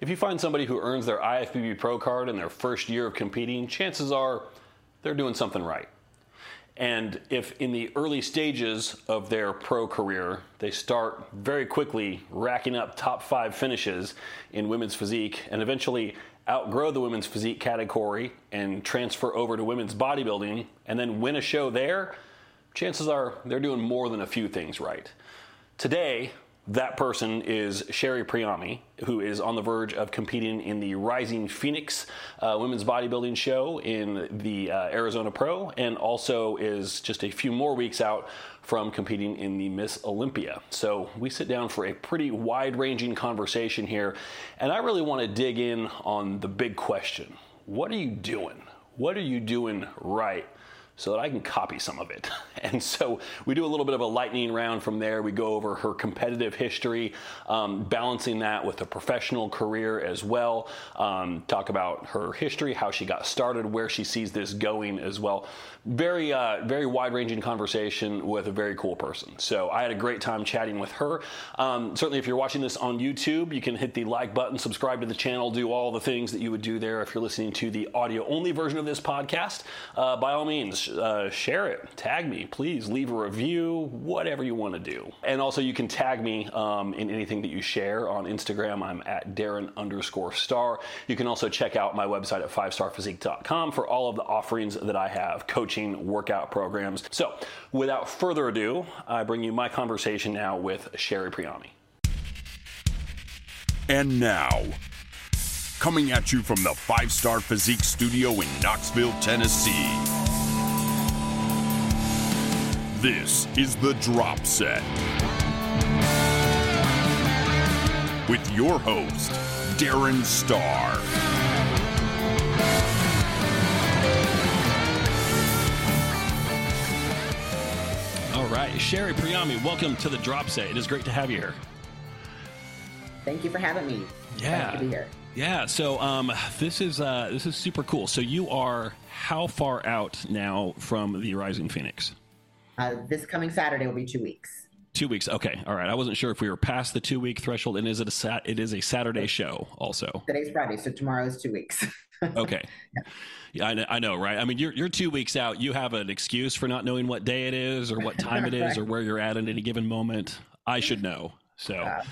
If you find somebody who earns their IFBB Pro card in their first year of competing, chances are they're doing something right. And if in the early stages of their pro career, they start very quickly racking up top five finishes in women's physique and eventually outgrow the women's physique category and transfer over to women's bodybuilding and then win a show there, chances are they're doing more than a few things right. Today, that person is Sherry Priami, who is on the verge of competing in the Rising Phoenix uh, women's bodybuilding show in the uh, Arizona Pro, and also is just a few more weeks out from competing in the Miss Olympia. So we sit down for a pretty wide ranging conversation here, and I really want to dig in on the big question What are you doing? What are you doing right? So that I can copy some of it. And so we do a little bit of a lightning round from there. We go over her competitive history, um, balancing that with a professional career as well. Um, talk about her history, how she got started, where she sees this going as well. Very, uh, very wide ranging conversation with a very cool person. So I had a great time chatting with her. Um, certainly, if you're watching this on YouTube, you can hit the like button, subscribe to the channel, do all the things that you would do there if you're listening to the audio only version of this podcast. Uh, by all means, uh, share it, tag me, please leave a review, whatever you want to do. And also, you can tag me um, in anything that you share on Instagram. I'm at Darren underscore starr. You can also check out my website at fivestarrphysique.com for all of the offerings that I have coaching, workout programs. So, without further ado, I bring you my conversation now with Sherry Priami. And now, coming at you from the Five Starr Physique Studio in Knoxville, Tennessee. This is the Drop Set. With your host, Darren Starr. All right, Sherry Priami, welcome to the Drop Set. It is great to have you here. Thank you for having me. Yeah. Glad to be here. Yeah, so um, this is uh, this is super cool. So you are how far out now from the Rising Phoenix? Uh, this coming Saturday will be two weeks. Two weeks. Okay. All right. I wasn't sure if we were past the two week threshold. And is it a sat? It is a Saturday show also. Today's Friday, so tomorrow is two weeks. okay. Yeah. yeah, I know, I know, right? I mean, you're you're two weeks out. You have an excuse for not knowing what day it is, or what time it is, right. or where you're at at any given moment. I should know. So, uh,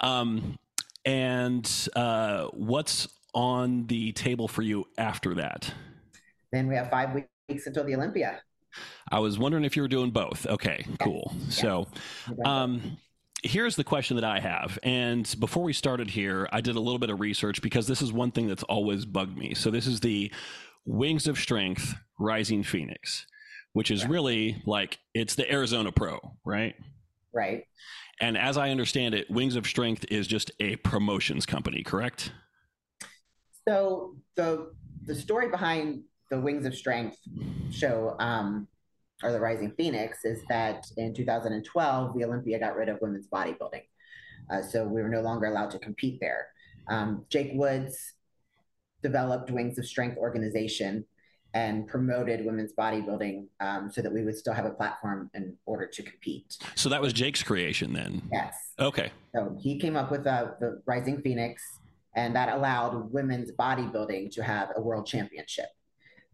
um, and uh, what's on the table for you after that? Then we have five weeks until the Olympia. I was wondering if you were doing both. Okay, cool. So, um, here's the question that I have. And before we started here, I did a little bit of research because this is one thing that's always bugged me. So, this is the Wings of Strength Rising Phoenix, which is really like it's the Arizona Pro, right? Right. And as I understand it, Wings of Strength is just a promotions company, correct? So the the story behind the Wings of Strength show, um, or the Rising Phoenix, is that in 2012, the Olympia got rid of women's bodybuilding. Uh, so we were no longer allowed to compete there. Um, Jake Woods developed Wings of Strength organization and promoted women's bodybuilding um, so that we would still have a platform in order to compete. So that was Jake's creation then? Yes. Okay. So he came up with uh, the Rising Phoenix, and that allowed women's bodybuilding to have a world championship.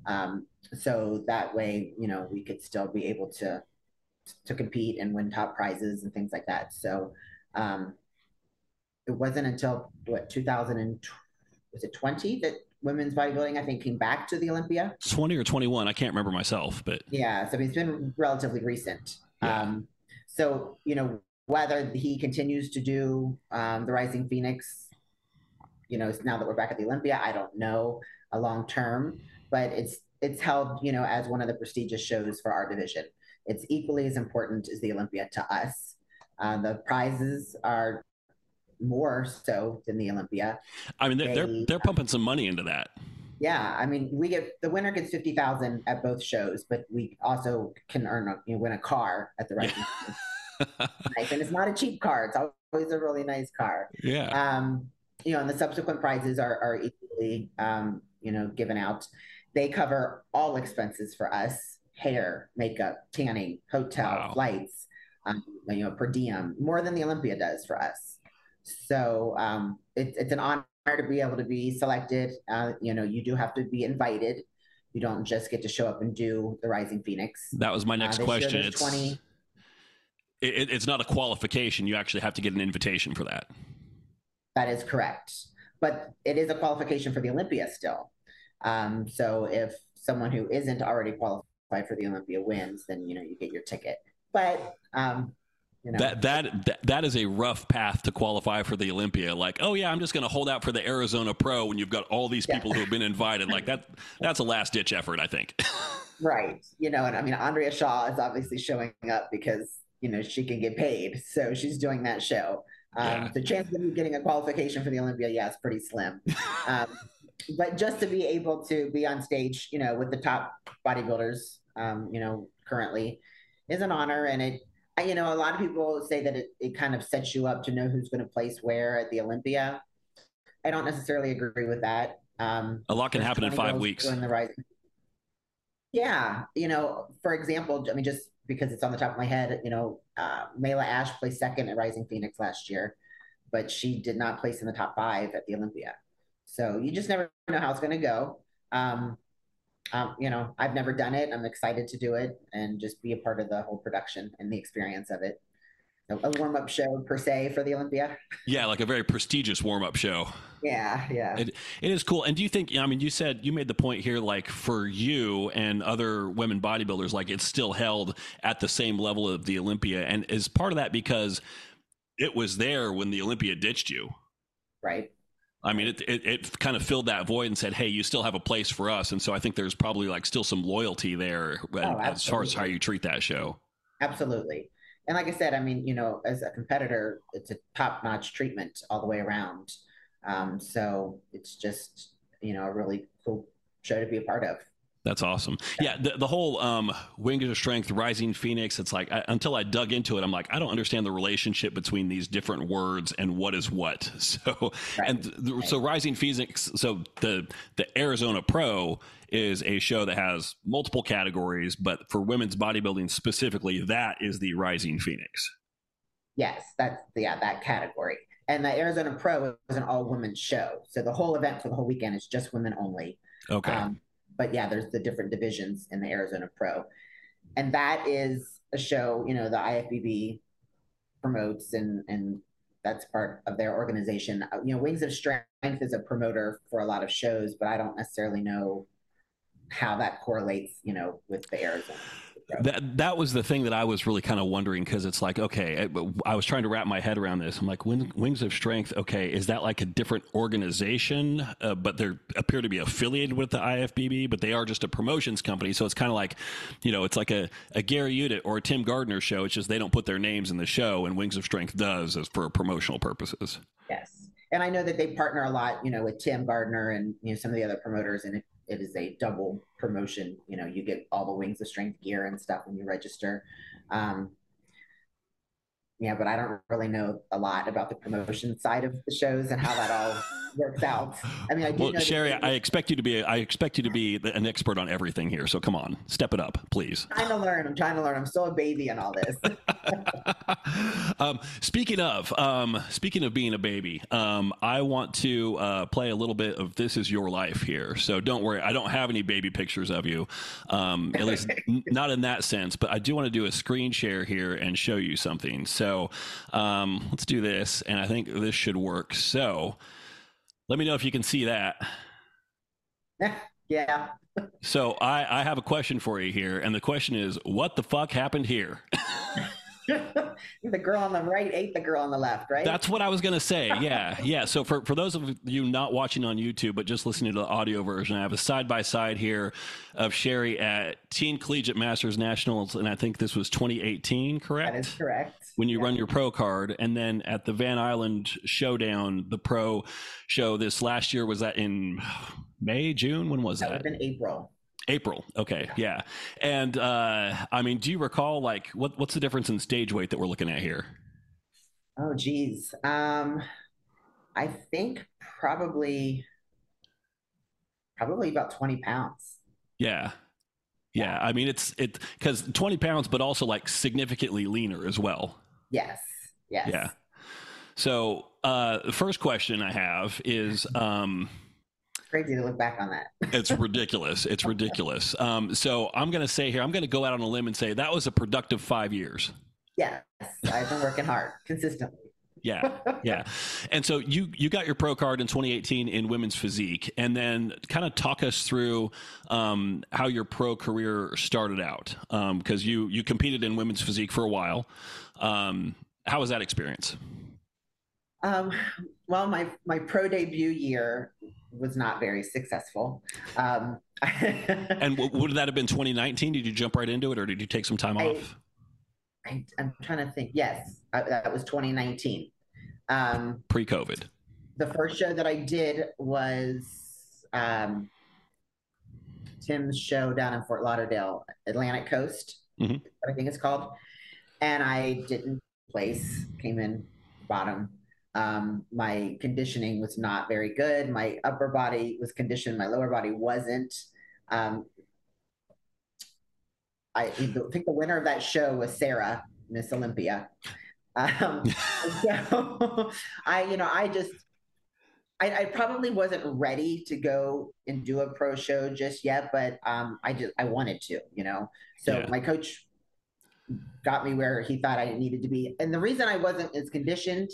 Um, so that way, you know, we could still be able to to compete and win top prizes and things like that. So um, it wasn't until what 2000 and was it 20 that women's bodybuilding I think came back to the Olympia. 20 or 21, I can't remember myself, but yeah, so it's been relatively recent. Yeah. Um, so you know whether he continues to do um, the Rising Phoenix, you know, now that we're back at the Olympia, I don't know a long term but it's it's held you know as one of the prestigious shows for our division. It's equally as important as the Olympia to us. Uh, the prizes are more so than the Olympia. I mean, they're they, they're, they're pumping some money into that. Yeah, I mean, we get the winner gets fifty thousand at both shows, but we also can earn a you know, win a car at the right. nice, and it's not a cheap car; it's always a really nice car. Yeah. Um, you know, and the subsequent prizes are are equally um, you know given out. They cover all expenses for us hair, makeup, tanning, hotel, wow. flights, um, you know, per diem, more than the Olympia does for us. So um, it, it's an honor to be able to be selected, uh, you know, you do have to be invited. You don't just get to show up and do the Rising Phoenix. That was my next Uh, question. It's 20 it, it's not a qualification. You actually have to get an invitation for that. That is correct. But it is a qualification for the Olympia still. Um, so if someone who isn't already qualified for the Olympia wins, then you know you get your ticket. But um, you know, That, that that that is a rough path to qualify for the Olympia. Like, oh yeah, I'm just going to hold out for the Arizona Pro when you've got all these Yeah. people who have been invited. Like that that's a last ditch effort, I think. right? You know, and I mean Andrea Shaw is obviously showing up because you know she can get paid, so she's doing that show. Um, Yeah. The chance of you getting a qualification for the Olympia, yeah, is pretty slim. Um, but just to be able to be on stage, you know, with the top bodybuilders, um, you know, currently, is an honor, and it. I- You know, a lot of people say that it, it kind of sets you up to know who's going to place where at the Olympia. I don't necessarily agree with that. Um, A lot can happen in five weeks. Yeah, you know, for example, I mean, just because it's on the top of my head, you know, uh, Mayla Ash placed second at Rising Phoenix last year, but she did not place in the top five at the Olympia. So you just never know how it's going to go. Um, um, you know, I've never done it. I'm excited to do it and just be a part of the whole production and the experience of it. So a warm up show per se for the Olympia. Yeah, like a very prestigious warm up show. Yeah, yeah. It, it is cool. And do you think, I mean, you said you made the point here, like for you and other women bodybuilders, like it's still held at the same level of the Olympia. And is part of that because it was there when the Olympia ditched you? right. I mean, it, it, it kind of filled that void and said, hey, you still have a place for us. And so I think there's probably like still some loyalty there as far as how you treat that show. Absolutely. And like I said, I mean, you know, as a competitor, it's a top notch treatment all the way around. Um, so it's just, you know, a really cool show to be a part of. That's awesome. Yeah, the, the whole um, Wings of Strength, Rising Phoenix. It's like I, until I dug into it, I'm like, I don't understand the relationship between these different words and what is what. So, Right. and th- so Rising Phoenix. So the the Arizona Pro is a show that has multiple categories, but for women's bodybuilding specifically, that is the Rising Phoenix. Yes, that's yeah, that category. And the Arizona Pro is an all women show. So the whole event for the whole weekend is just women only. Okay. Um, but yeah, there's the different divisions in the Arizona Pro. And that is a show, you know, the IFBB promotes and and that's part of their organization. Uh, You know, Wings of Strength is a promoter for a lot of shows, but I don't necessarily know how that correlates, you know, with the Arizona. That that was the thing that I was really kind of wondering because it's like okay, I, I was trying to wrap my head around this. I'm like, Wing- Wings of Strength, okay, is that like a different organization? Uh, but they appear to be affiliated with the IFBB, but they are just a promotions company. So it's kind of like, you know, it's like a, a Gary Udit or a Tim Gardner show. It's just they don't put their names in the show, and Wings of Strength does as for promotional purposes. Yes. And I know that they partner a lot, you know, with Tim Gardner and you know some of the other promoters, and it, is a double promotion. You know, you get all the Wings of Strength gear and stuff when you register. Um, yeah, but I don't really know a lot about the promotion side of the shows and how that all works out. I mean, I do Well, know that Sherry, I expect you to be I expect you to be an expert on everything here. So come on, step it up, please. I'm trying to learn. I'm trying to learn. I'm still a baby in all this. um, speaking of, um, speaking of being a baby, um, I want to uh, play a little bit of "This Is Your Life" here. So don't worry, I don't have any baby pictures of you, um, at least n- not in that sense. But I do want to do a screen share here and show you something. So um, let's do this, and I think this should work. So let me know if you can see that. yeah. So I, I have a question for you here, and the question is, what the fuck happened here? the girl on the right ate the girl on the left, right? That's what I was going to say. Yeah. Yeah. So for, for those of you not watching on YouTube, but just listening to the audio version, I have a side by side here of Sherry at Teen Collegiate Masters Nationals. And I think this was 2018, correct? that is correct. When you Yeah. run your pro card. And then at the Van Island Showdown, the pro show this last year, was that in May, June? When was That that? would have been April. April. Okay. Yeah. And uh, I mean, do you recall like what, what's the difference in stage weight that we're looking at here? Oh, geez. Um, I think probably, probably about 20 pounds. Yeah. Yeah. I mean, it's it because 20 pounds, but also like significantly leaner as well. Yes. Yes. Yeah. So uh, the first question I have is. Um, crazy to look back on that. it's ridiculous. It's ridiculous. Um, so I'm going to say here, I'm going to go out on a limb and say that was a productive five years. Yes, I've been working hard consistently. Yeah, yeah. And so you you got your pro card in 2018 in women's physique, and then kind of talk us through um, how your pro career started out because um, you you competed in women's physique for a while. Um, how was that experience? Um, well, my my pro debut year was not very successful. Um, and would that have been 2019? Did you jump right into it, or did you take some time I, off? I, am trying to think. Yes, I, that was 2019. Um, Pre-COVID. The first show that I did was um, Tim's show down in Fort Lauderdale, Atlantic Coast. Mm-hmm. I think it's called. And I didn't place. Came in bottom. Um, my conditioning was not very good. My upper body was conditioned. My lower body wasn't. Um, I, I think the winner of that show was Sarah, Miss Olympia. Um, so I, you know, I just, I, I, probably wasn't ready to go and do a pro show just yet, but um, I just, I wanted to, you know. So yeah. my coach got me where he thought I needed to be, and the reason I wasn't as conditioned.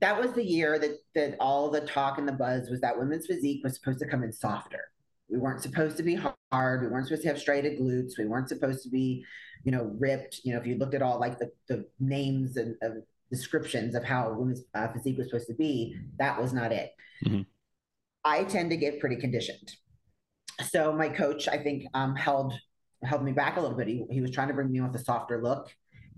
That was the year that that all the talk and the buzz was that women's physique was supposed to come in softer we weren't supposed to be hard. We weren't supposed to have striated glutes. We weren't supposed to be, you know, ripped. You know, if you looked at all like the, the names and uh, descriptions of how women's uh, physique was supposed to be, that was not it. Mm-hmm. I tend to get pretty conditioned. So my coach, I think, um, held held me back a little bit. He, he was trying to bring me with a softer look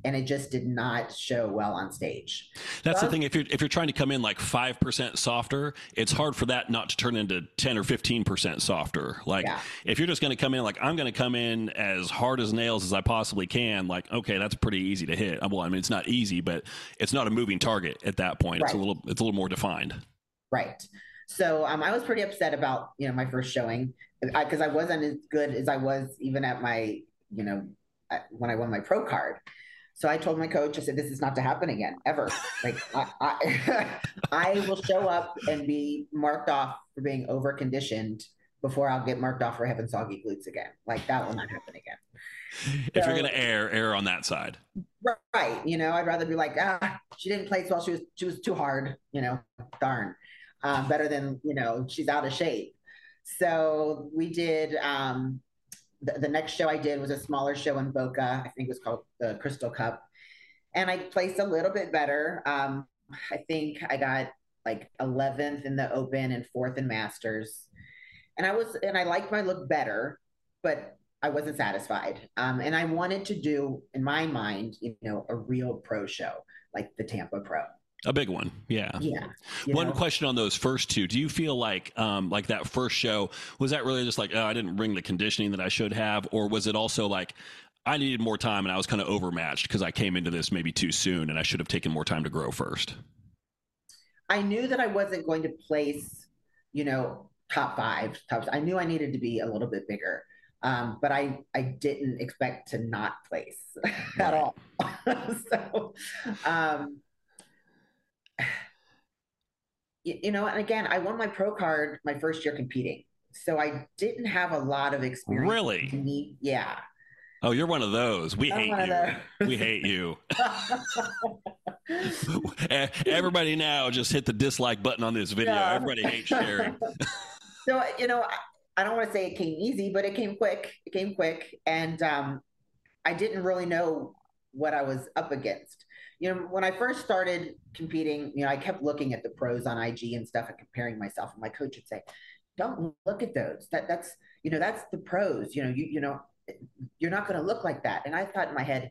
and it just did not show well on stage. That's the thing. If you're if you're trying to come in like five percent softer, it's hard for that not to turn into ten or fifteen percent softer. Like yeah. if you're just going to come in like I'm going to come in as hard as nails as I possibly can, like okay, that's pretty easy to hit. Well, I mean it's not easy, but it's not a moving target at that point. Right. It's a little it's a little more defined. Right. So um, I was pretty upset about you know my first showing because I, I wasn't as good as I was even at my you know when I won my pro card. So I told my coach, I said, this is not to happen again, ever. Like, I, I, I, will show up and be marked off for being over conditioned before I'll get marked off for having soggy glutes again. Like, that will not happen again. If so, you're going to err, err on that side. Right. You know, I'd rather be like, ah, she didn't place well. She was, she was too hard, you know, darn. Um, better than, you know, she's out of shape. So we did, um, the, the, next show I did was a smaller show in Boca. I think it was called the Crystal Cup. And I placed a little bit better. Um, I think I got like 11th in the Open and fourth in Masters. And I was, and I liked my look better, but I wasn't satisfied. Um, and I wanted to do, in my mind, you know, a real pro show like the Tampa Pro. A big one, yeah. Yeah. One know? question on those first two: Do you feel like, um, like that first show was that really just like, oh, I didn't bring the conditioning that I should have, or was it also like, I needed more time and I was kind of overmatched because I came into this maybe too soon and I should have taken more time to grow first? I knew that I wasn't going to place, you know, top five. Top, I knew I needed to be a little bit bigger, um, but I I didn't expect to not place at all. so. Um, you, know, and again, I won my pro card my first year competing. So I didn't have a lot of experience. Really? Yeah. Oh, you're one of those. We I'm hate you. we hate you. Everybody now just hit the dislike button on this video. Yeah. Everybody hates Sherry. so, you know, I, I don't want to say it came easy, but it came quick. It came quick. And um, I didn't really know what I was up against you know, when I first started competing, you know, I kept looking at the pros on IG and stuff and comparing myself. And my coach would say, "Don't look at those. That that's you know that's the pros. You know, you you know, you're not going to look like that." And I thought in my head,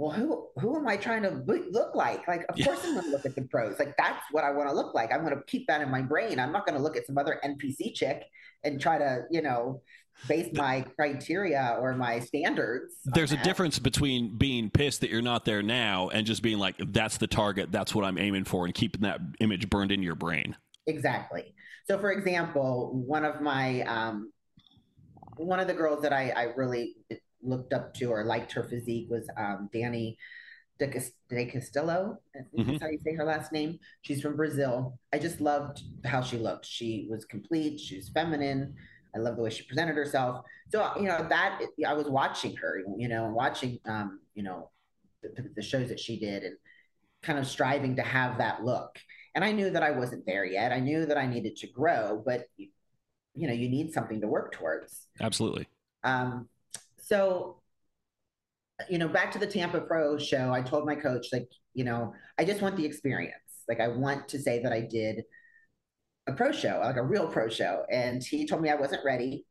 well, who who am I trying to look like? Like, of yeah. course I'm going to look at the pros. Like, that's what I want to look like. I'm going to keep that in my brain. I'm not going to look at some other NPC chick and try to, you know, base my criteria or my standards. There's a difference between being pissed that you're not there now and just being like, that's the target, that's what I'm aiming for, and keeping that image burned in your brain. Exactly. So, for example, one of my um, one of the girls that I, I really looked up to or liked her physique was um, Danny De Castillo. Mm-hmm. how you say her last name. She's from Brazil. I just loved how she looked. She was complete. She was feminine. I love the way she presented herself. So you know that I was watching her, you know, watching, um, you know, the, the shows that she did, and kind of striving to have that look. And I knew that I wasn't there yet. I knew that I needed to grow, but you know, you need something to work towards. Absolutely. Um, so you know, back to the Tampa Pro show, I told my coach, like, you know, I just want the experience. Like, I want to say that I did a pro show, like a real pro show. And he told me I wasn't ready.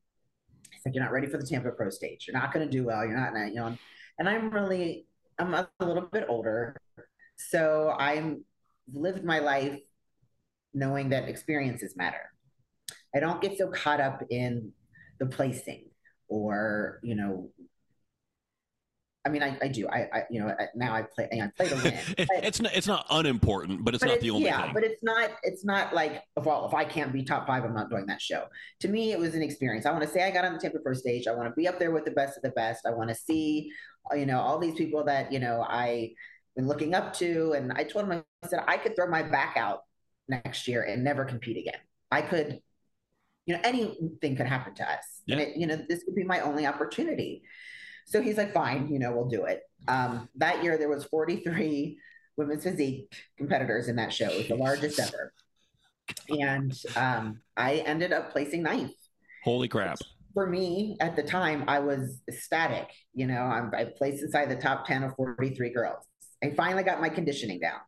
He said, You're not ready for the Tampa Pro stage. You're not going to do well. You're not, you know, and I'm really, I'm a little bit older. So I'm lived my life knowing that experiences matter. I don't get so caught up in the placing or, you know, I mean, I, I do. I, I, you know, now I play. I play to win. it's not. It's not unimportant, but it's but not the only yeah, thing. but it's not. It's not like, well, if I can't be top five, I'm not doing that show. To me, it was an experience. I want to say I got on the Tampa Pro stage. I want to be up there with the best of the best. I want to see, uh, you know, all these people that you know I been looking up to. And I told him, I said I could throw my back out next year and never compete again. I could, you know, anything could happen to us. Yeah. And it, you know, this could be my only opportunity. So he's like, fine, you know, we'll do it. Um, that year there was 43 women's physique competitors in that show. It was the largest ever. And um, I ended up placing ninth. Holy crap. For me at the time, I was ecstatic. You know, I'm, I placed inside the top 10 of 43 girls. I finally got my conditioning down.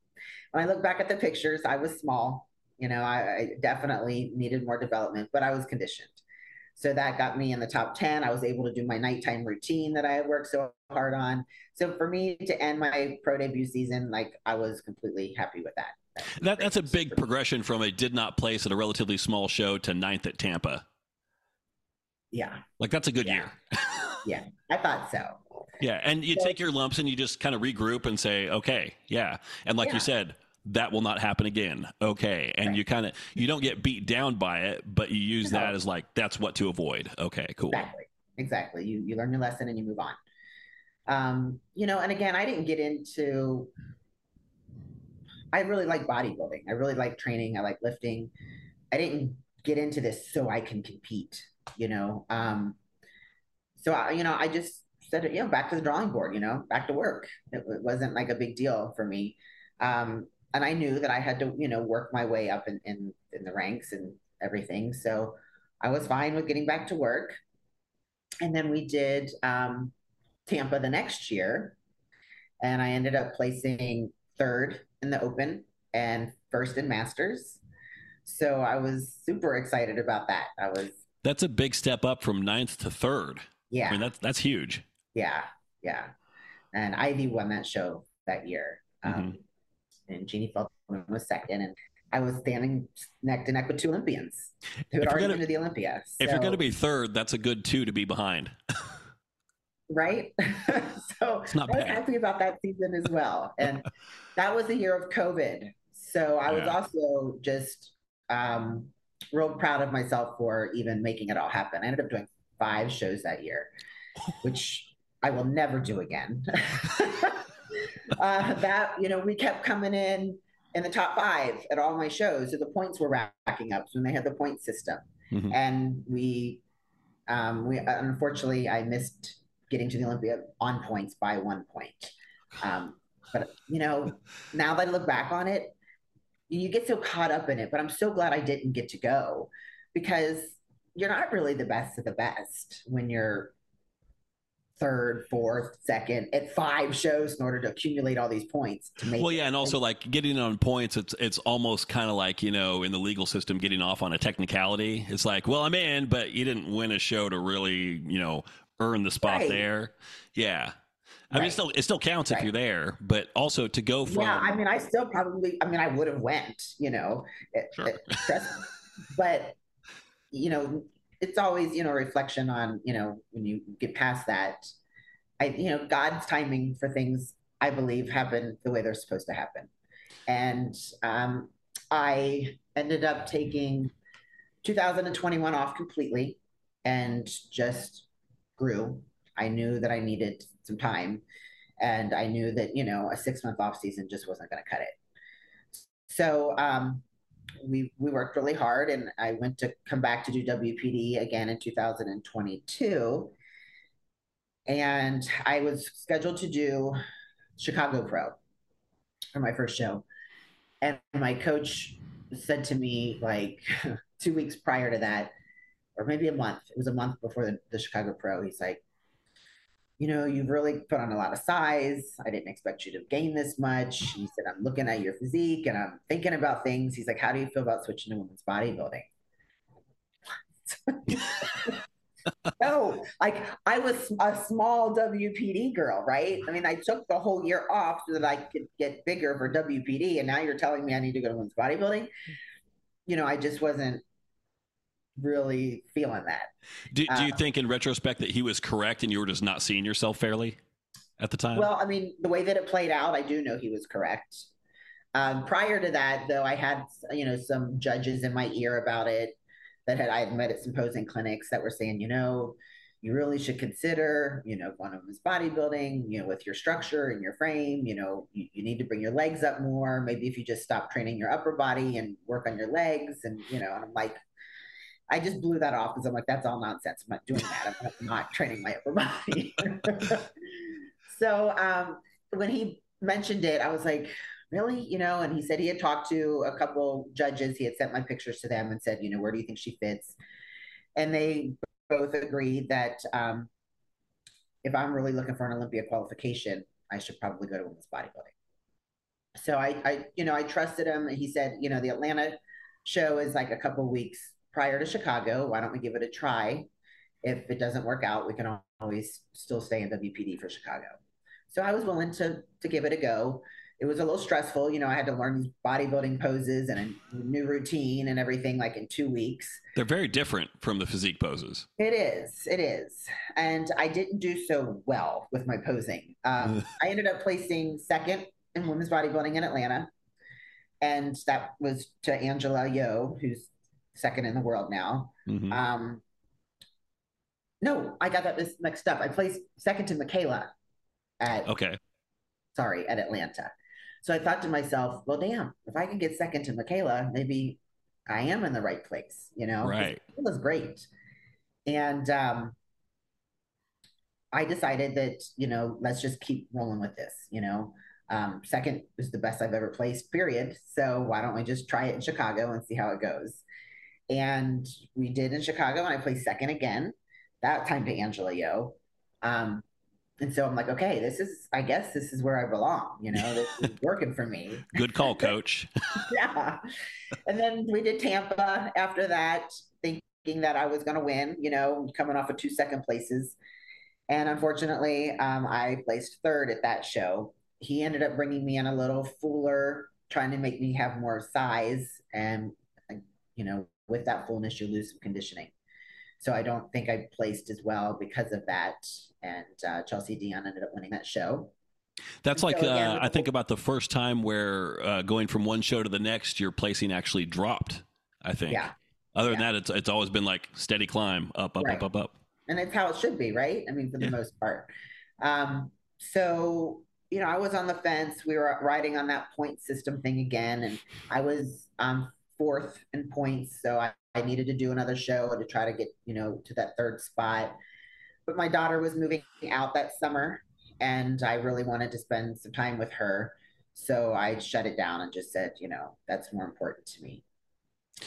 When I look back at the pictures, I was small. You know, I, I definitely needed more development, but I was conditioned. So that got me in the top 10. I was able to do my nighttime routine that I had worked so hard on. So for me to end my pro debut season, like I was completely happy with that. that that's a big progression from a did not place at a relatively small show to ninth at Tampa. Yeah. Like that's a good yeah. year. yeah, I thought so. Yeah. And you so, take your lumps and you just kind of regroup and say, okay, yeah. And like yeah. you said, that will not happen again. Okay. And right. you kind of you don't get beat down by it, but you use no. that as like that's what to avoid. Okay, cool. Exactly. Exactly. You you learn your lesson and you move on. Um, you know, and again, I didn't get into I really like bodybuilding. I really like training. I like lifting. I didn't get into this so I can compete, you know. Um, so I, you know, I just said, you know, back to the drawing board, you know, back to work. It, it wasn't like a big deal for me. Um, and I knew that I had to, you know, work my way up in, in, in the ranks and everything. So I was fine with getting back to work. And then we did um, Tampa the next year. And I ended up placing third in the Open and first in Masters. So I was super excited about that. I was. That's a big step up from ninth to third. Yeah. I mean, that's, that's huge. Yeah. Yeah. And Ivy won that show that year. Um, mm-hmm and Jeannie Feldman was second, and I was standing neck to neck with two Olympians who had already been to the Olympia. So, if you're going to be third, that's a good two to be behind. right? so I was happy about that season as well, and that was the year of COVID. So I was also just um, real proud of myself for even making it all happen. I ended up doing five shows that year, which I will never do again. uh, that you know we kept coming in in the top five at all my shows. So the points were racking up. So when they had the point system, mm-hmm. and we um, we unfortunately I missed getting to the Olympia on points by one point. Um, but you know, now that I look back on it, you get so caught up in it. But I'm so glad I didn't get to go because you're not really the best of the best when you're third, fourth, second at five shows in order to accumulate all these points to make. Well, yeah, and also like getting on points, it's it's almost kind of like you know in the legal system getting off on a technicality. It's like, well, I'm in, but you didn't win a show to really you know earn the spot right. there. Yeah. I right. mean, it still it still counts right. if you're there, but also to go from. Yeah, I mean, I still probably. I mean, I would have went, you know, sure. it, but you know, it's always you know reflection on you know when you get past that i you know god's timing for things i believe happen the way they're supposed to happen and um, i ended up taking 2021 off completely and just grew i knew that i needed some time And I knew that, you know, a six month off season just wasn't going to cut it. So um, we, we worked really hard and I went to come back to do WPD again in 2022. And I was scheduled to do Chicago Pro for my first show. And my coach said to me, like two weeks prior to that, or maybe a month, it was a month before the, the Chicago Pro, he's like, you know, you've really put on a lot of size. I didn't expect you to gain this much. He said, I'm looking at your physique and I'm thinking about things. He's like, how do you feel about switching to women's bodybuilding? no, like I was a small WPD girl, right? I mean, I took the whole year off so that I could get bigger for WPD. And now you're telling me I need to go to women's bodybuilding. You know, I just wasn't really feeling that. Do, do you uh, think in retrospect that he was correct and you were just not seeing yourself fairly at the time? Well, I mean, the way that it played out, I do know he was correct. Um, prior to that, though, I had you know some judges in my ear about it that had I had met at some posing clinics that were saying, you know, you really should consider, you know, one of them is bodybuilding, you know, with your structure and your frame, you know, you, you need to bring your legs up more. Maybe if you just stop training your upper body and work on your legs and, you know, and I'm like, I just blew that off because I'm like, that's all nonsense. I'm not doing that. I'm not training my upper body. so um, when he mentioned it, I was like, really? You know, and he said he had talked to a couple judges. He had sent my pictures to them and said, you know, where do you think she fits? And they both agreed that um, if I'm really looking for an Olympia qualification, I should probably go to women's bodybuilding. So I, I, you know, I trusted him. He said, you know, the Atlanta show is like a couple weeks prior to Chicago. Why don't we give it a try? If it doesn't work out, we can always still stay in WPD for Chicago. So I was willing to to give it a go. It was a little stressful, you know. I had to learn these bodybuilding poses and a new routine and everything like in two weeks. They're very different from the physique poses. It is, it is, and I didn't do so well with my posing. Um, I ended up placing second in women's bodybuilding in Atlanta, and that was to Angela Yeo, who's second in the world now. Mm-hmm. Um, no, I got that mixed up. I placed second to Michaela at okay. Sorry, at Atlanta. So I thought to myself, well, damn, if I can get second to Michaela, maybe I am in the right place. You know, right? It was great, and um, I decided that you know let's just keep rolling with this. You know, um, second is the best I've ever placed. Period. So why don't we just try it in Chicago and see how it goes? And we did in Chicago, and I placed second again, that time to Angela Yeo. Um, and so I'm like, okay, this is, I guess this is where I belong. You know, this is working for me. Good call, coach. yeah. And then we did Tampa after that, thinking that I was going to win, you know, coming off of two second places. And unfortunately, um, I placed third at that show. He ended up bringing me in a little fuller, trying to make me have more size. And, you know, with that fullness, you lose some conditioning. So I don't think I placed as well because of that. And uh, Chelsea Dion ended up winning that show. That's like so again, uh, I think about the first time where uh, going from one show to the next, your placing actually dropped. I think. Yeah. Other yeah. than that, it's it's always been like steady climb, up, up, right. up, up, up. And it's how it should be, right? I mean, for the yeah. most part. Um, so you know, I was on the fence. We were riding on that point system thing again, and I was um, fourth in points. So I, I needed to do another show to try to get, you know, to that third spot. But my daughter was moving out that summer and I really wanted to spend some time with her. So I shut it down and just said, you know, that's more important to me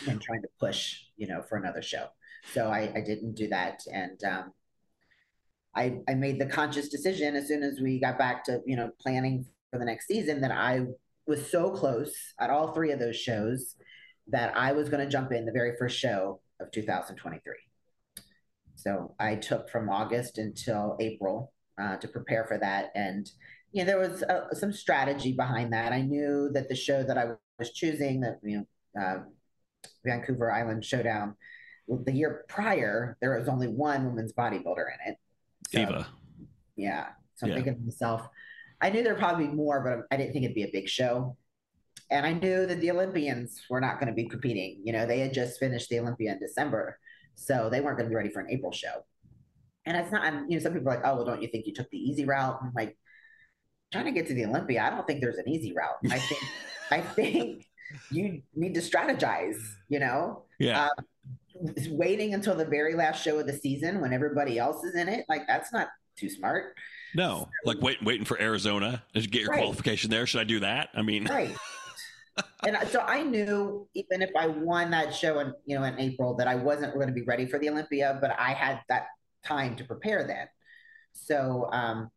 than trying to push, you know, for another show. So I, I didn't do that. And um, I, I made the conscious decision as soon as we got back to, you know, planning for the next season that I was so close at all three of those shows that I was going to jump in the very first show of 2023. So I took from August until April uh, to prepare for that. And, you know, there was uh, some strategy behind that. I knew that the show that I was choosing, that, you know, uh, Vancouver Island Showdown, the year prior, there was only one women's bodybuilder in it. So, Diva. Yeah. So I'm yeah. thinking to myself, I knew there'd probably be more, but I didn't think it'd be a big show and I knew that the Olympians were not going to be competing. You know, they had just finished the Olympia in December, so they weren't going to be ready for an April show. And it's not, you know, some people are like, oh, well, don't you think you took the easy route? I'm like, trying to get to the Olympia, I don't think there's an easy route. I think I think you need to strategize. You know, yeah. Um, waiting until the very last show of the season when everybody else is in it, like that's not too smart. No, like wait, waiting for Arizona to get your right. qualification there. Should I do that? I mean, right. and so I knew even if I won that show in you know in April that I wasn't going to be ready for the Olympia, but I had that time to prepare then. So um,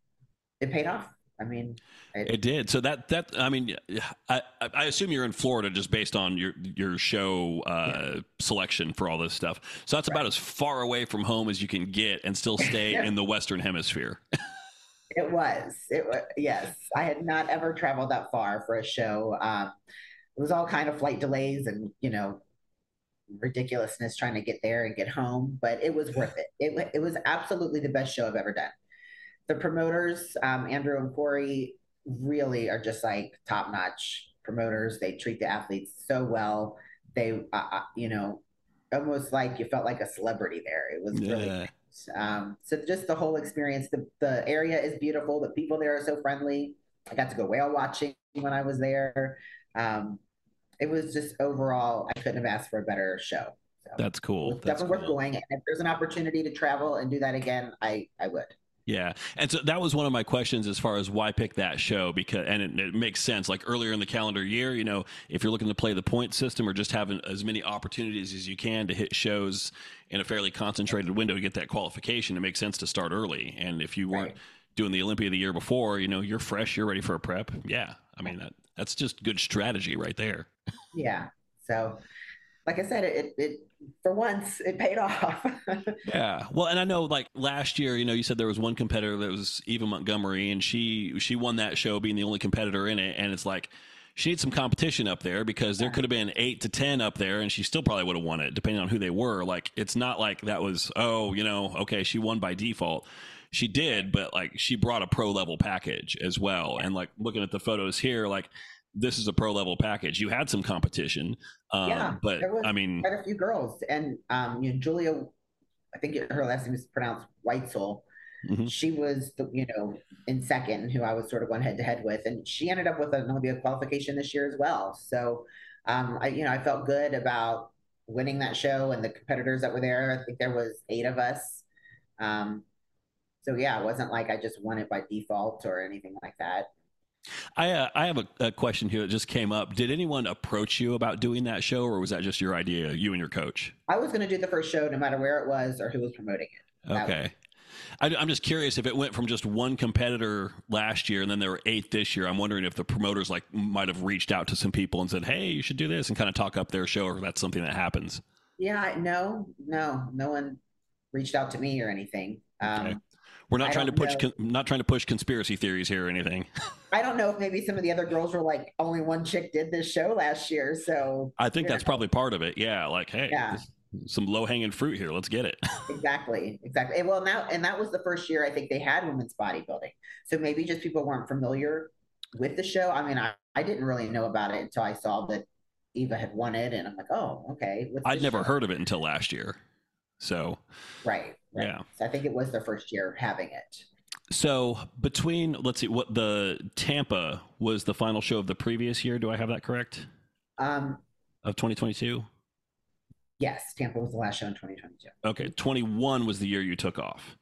it paid off. I mean, it, it, did. So that that I mean, I, I assume you're in Florida just based on your your show uh, yeah. selection for all this stuff. So that's right. about as far away from home as you can get and still stay in the Western Hemisphere. it was. It was. Yes, I had not ever traveled that far for a show. Um, it was all kind of flight delays and you know ridiculousness trying to get there and get home, but it was worth it. It it was absolutely the best show I've ever done the promoters, um, Andrew and Corey, really are just like top notch promoters. They treat the athletes so well. They, uh, uh, you know, almost like you felt like a celebrity there. It was really yeah. Um, so just the whole experience. The the area is beautiful. The people there are so friendly. I got to go whale watching when I was there. Um, it was just overall, I couldn't have asked for a better show. So That's cool. That's definitely cool. worth going. And if there's an opportunity to travel and do that again, I I would. Yeah, and so that was one of my questions as far as why pick that show because, and it, it, makes sense. Like earlier in the calendar year, you know, if you're looking to play the point system or just having as many opportunities as you can to hit shows in a fairly concentrated window to get that qualification, it makes sense to start early. And if you weren't right. doing the Olympia the year before, you know, you're fresh, you're ready for a prep. Yeah, I mean that that's just good strategy right there. Yeah. So like I said, it, it for once it paid off. yeah. Well, and I know like last year, you know, you said there was one competitor that was Eva Montgomery, and she she won that show, being the only competitor in it, and it's like she needs some competition up there because there could have been eight to ten up there, and she still probably would have won it, depending on who they were. Like it's not like that was oh, you know, okay, she won by default. She did, but like she brought a pro level package as well, and like looking at the photos here, like this is a pro level package. You had some competition, um, yeah, but I mean, quite a few girls, and um, you know, Julia, I think her last name is pronounced Whitesell. Mm-hmm. She was, the, you know, in second, who I was sort of going head to head with, and she ended up with an Olympia qualification this year as well. So, um, I, you know, I felt good about winning that show and the competitors that were there. I think there was eight of us. Um, so yeah, it wasn't like I just won it by default or anything like that. I uh, I have a, a, question here that just came up. Did anyone approach you about doing that show, or was that just your idea, you and your coach? I was going to do the first show, no matter where it was or who was promoting it. Okay. I, am just curious if it went from just one competitor last year and then there were eight this year. I'm wondering if the promoters like might have reached out to some people and said, "Hey, you should do this," and kind of talk up their show, or that's something that happens. Yeah, no, no, no one reached out to me or anything. Um, okay. We're not I trying to push con- not trying to push conspiracy theories here or anything. I don't know if maybe some of the other girls were like, only one chick did this show last year, so I think that's know. probably part of it. Yeah, like hey, yeah. some low hanging fruit here. Let's get it. exactly, exactly. Well, now and that was the first year I think they had women's bodybuilding, so maybe just people weren't familiar with the show. I mean, I, I didn't really know about it until I saw that Eva had won it, and I'm like, oh, okay. I'd never show? heard of it until last year. So, right. right. Yeah. So I think it was their first year having it. So between let's see what the Tampa was the final show of the previous year. Do I have that correct? Um, of 2022. Yes, Tampa was the last show in 2022. Okay, 21 was the year you took off,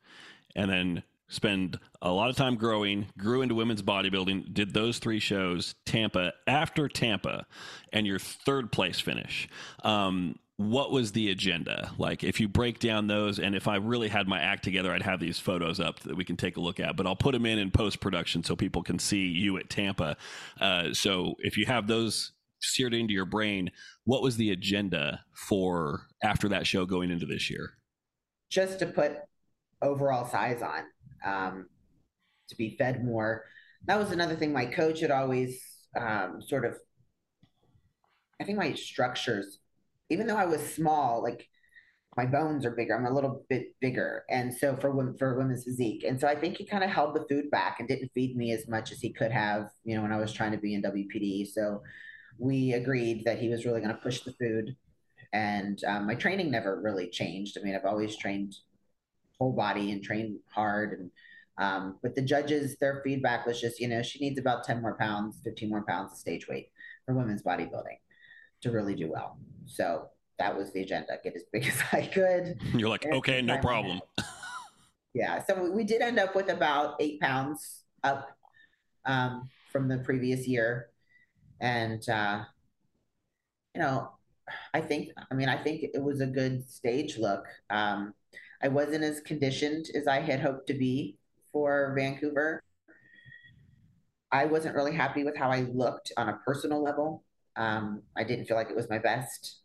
and then spend a lot of time growing, grew into women's bodybuilding, did those three shows, Tampa after Tampa, and your third place finish. Um, what was the agenda? Like, if you break down those, and if I really had my act together, I'd have these photos up that we can take a look at. But I'll put them in in post production so people can see you at Tampa. Uh, so if you have those seared into your brain, what was the agenda for after that show going into this year? Just to put overall size on, um, to be fed more. That was another thing my coach had always um, sort of. I think my structures even though I was small, like my bones are bigger. I'm a little bit bigger, and so for women, for women's physique, and so I think he kind of held the food back and didn't feed me as much as he could have, you know, when I was trying to be in WPD. So we agreed that he was really going to push the food, and um, my training never really changed. I mean, I've always trained whole body and trained hard, and Um, but the judges, their feedback was just, you know, she needs about 10 more pounds, 15 more pounds of stage weight for women's bodybuilding to really do well. So that was the agenda get as big as I could. You're like, okay, no problem. yeah. So we did end up with about eight pounds up um, from the previous year. And, uh, you know, I think, I mean, I think it was a good stage look. Um, I wasn't as conditioned as I had hoped to be for Vancouver. I wasn't really happy with how I looked on a personal level. Um, I didn't feel like it was my best,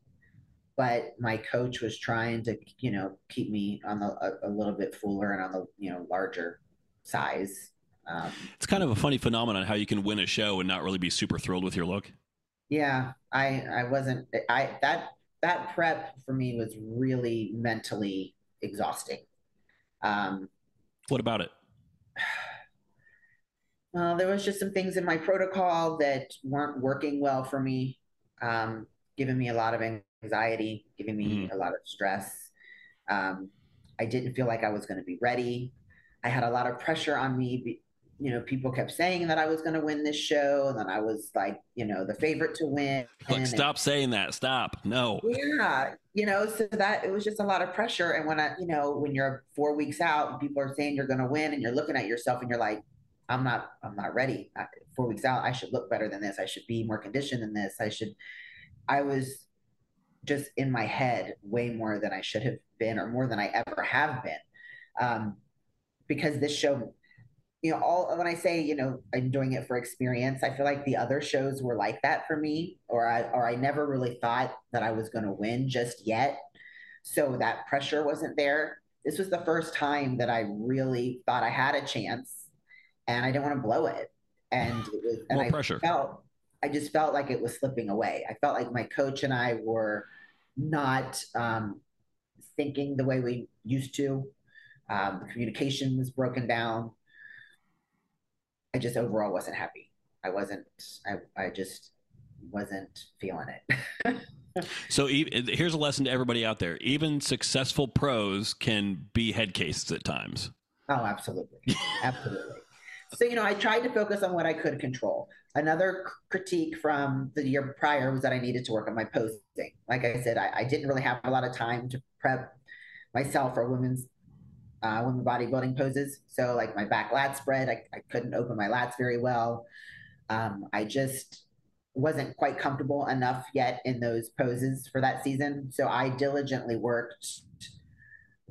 but my coach was trying to, you know, keep me on the a, a little bit fuller and on the you know larger size. Um, it's kind of a funny phenomenon how you can win a show and not really be super thrilled with your look. Yeah, I I wasn't I that that prep for me was really mentally exhausting. Um, what about it? Well, there was just some things in my protocol that weren't working well for me, um, giving me a lot of anxiety, giving me mm. a lot of stress. Um, I didn't feel like I was going to be ready. I had a lot of pressure on me you know, people kept saying that I was going to win this show, and then I was like, you know, the favorite to win. Like, stop and, saying that. Stop. No. Yeah, you know, so that it was just a lot of pressure. And when I, you know, when you're four weeks out, and people are saying you're going to win, and you're looking at yourself, and you're like, I'm not, I'm not ready. Four weeks out, I should look better than this. I should be more conditioned than this. I should. I was just in my head way more than I should have been, or more than I ever have been, um, because this show you know, all when I say, you know, I'm doing it for experience, I feel like the other shows were like that for me, or I or I never really thought that I was gonna win just yet. So that pressure wasn't there. This was the first time that I really thought I had a chance and I didn't want to blow it. And it was and More I pressure. felt I just felt like it was slipping away. I felt like my coach and I were not um, thinking the way we used to. Um, the communication was broken down I just overall wasn't happy. I wasn't. I I just wasn't feeling it. so here's a lesson to everybody out there: even successful pros can be head cases at times. Oh, absolutely, absolutely. So you know, I tried to focus on what I could control. Another critique from the year prior was that I needed to work on my posting. Like I said, I, I didn't really have a lot of time to prep myself for women's uh, women bodybuilding poses. So like my back lat spread, I, I couldn't open my lats very well. Um, I just wasn't quite comfortable enough yet in those poses for that season. So I diligently worked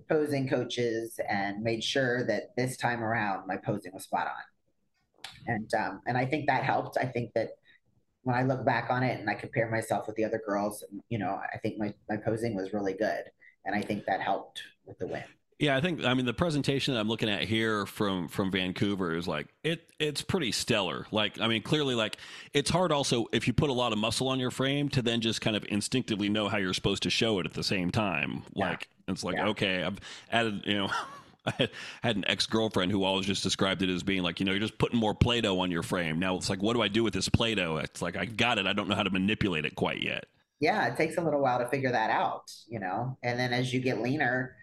posing coaches and made sure that this time around my posing was spot on. And um, and I think that helped. I think that when I look back on it and I compare myself with the other girls, you know, I think my, my posing was really good. And I think that helped with the win. Yeah, I think I mean the presentation that I'm looking at here from from Vancouver is like it it's pretty stellar. Like I mean clearly like it's hard also if you put a lot of muscle on your frame to then just kind of instinctively know how you're supposed to show it at the same time. Yeah. Like it's like yeah. okay, I've added, you know, I had an ex-girlfriend who always just described it as being like, you know, you're just putting more Play-Doh on your frame. Now it's like what do I do with this Play-Doh? It's like I got it, I don't know how to manipulate it quite yet. Yeah, it takes a little while to figure that out, you know. And then as you get leaner,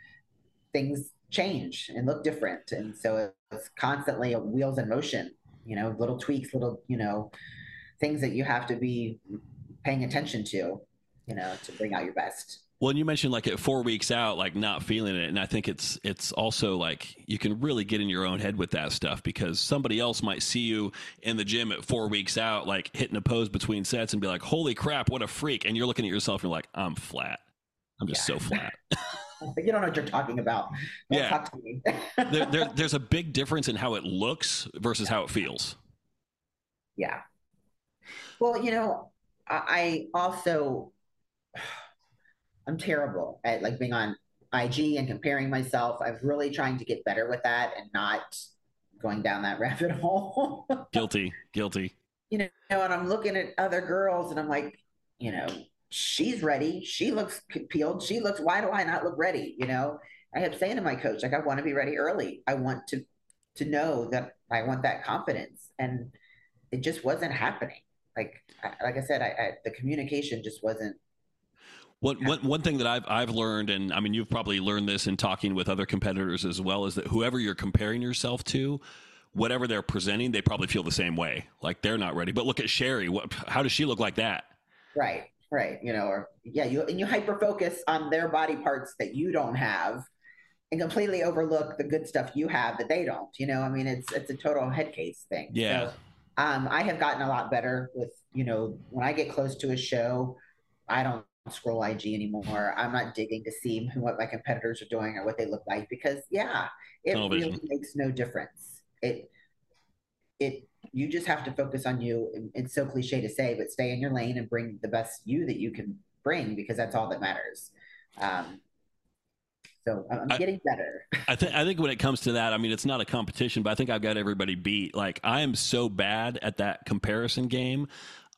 things change and look different. And so it's constantly wheels in motion, you know, little tweaks, little, you know, things that you have to be paying attention to, you know, to bring out your best. Well, and you mentioned like at four weeks out, like not feeling it, and I think it's it's also like you can really get in your own head with that stuff because somebody else might see you in the gym at four weeks out, like hitting a pose between sets, and be like, "Holy crap, what a freak!" And you're looking at yourself, and you're like, "I'm flat. I'm just yeah. so flat." you don't know what you're talking about. Don't yeah. Talk there, there, there's a big difference in how it looks versus how it feels. Yeah. Well, you know, I also I'm terrible at like being on IG and comparing myself. I'm really trying to get better with that and not going down that rabbit hole. guilty, guilty. You know, and I'm looking at other girls and I'm like, you know, she's ready. She looks peeled. She looks, why do I not look ready? You know, I kept saying to my coach, like, I want to be ready early. I want to, to know that I want that confidence. And it just wasn't happening. Like, like I said, I, I the communication just wasn't One, one, one thing that I've, I've learned, and I mean, you've probably learned this in talking with other competitors as well, is that whoever you're comparing yourself to, whatever they're presenting, they probably feel the same way. Like they're not ready. But look at Sherry. What, how does she look like that? Right, right. You know, or yeah, you and you hyper focus on their body parts that you don't have and completely overlook the good stuff you have that they don't. You know, I mean, it's it's a total head case thing. Yeah. So, um, I have gotten a lot better with you know when I get close to a show, I don't scroll IG anymore. I'm not digging to see what my competitors are doing or what they look like because yeah, it Television. really makes no difference. It it you just have to focus on you. It's so cliche to say, but stay in your lane and bring the best you that you can bring because that's all that matters. Um, so I'm I, getting better. I think I think when it comes to that, I mean, it's not a competition, but I think I've got everybody beat. Like I am so bad at that comparison game.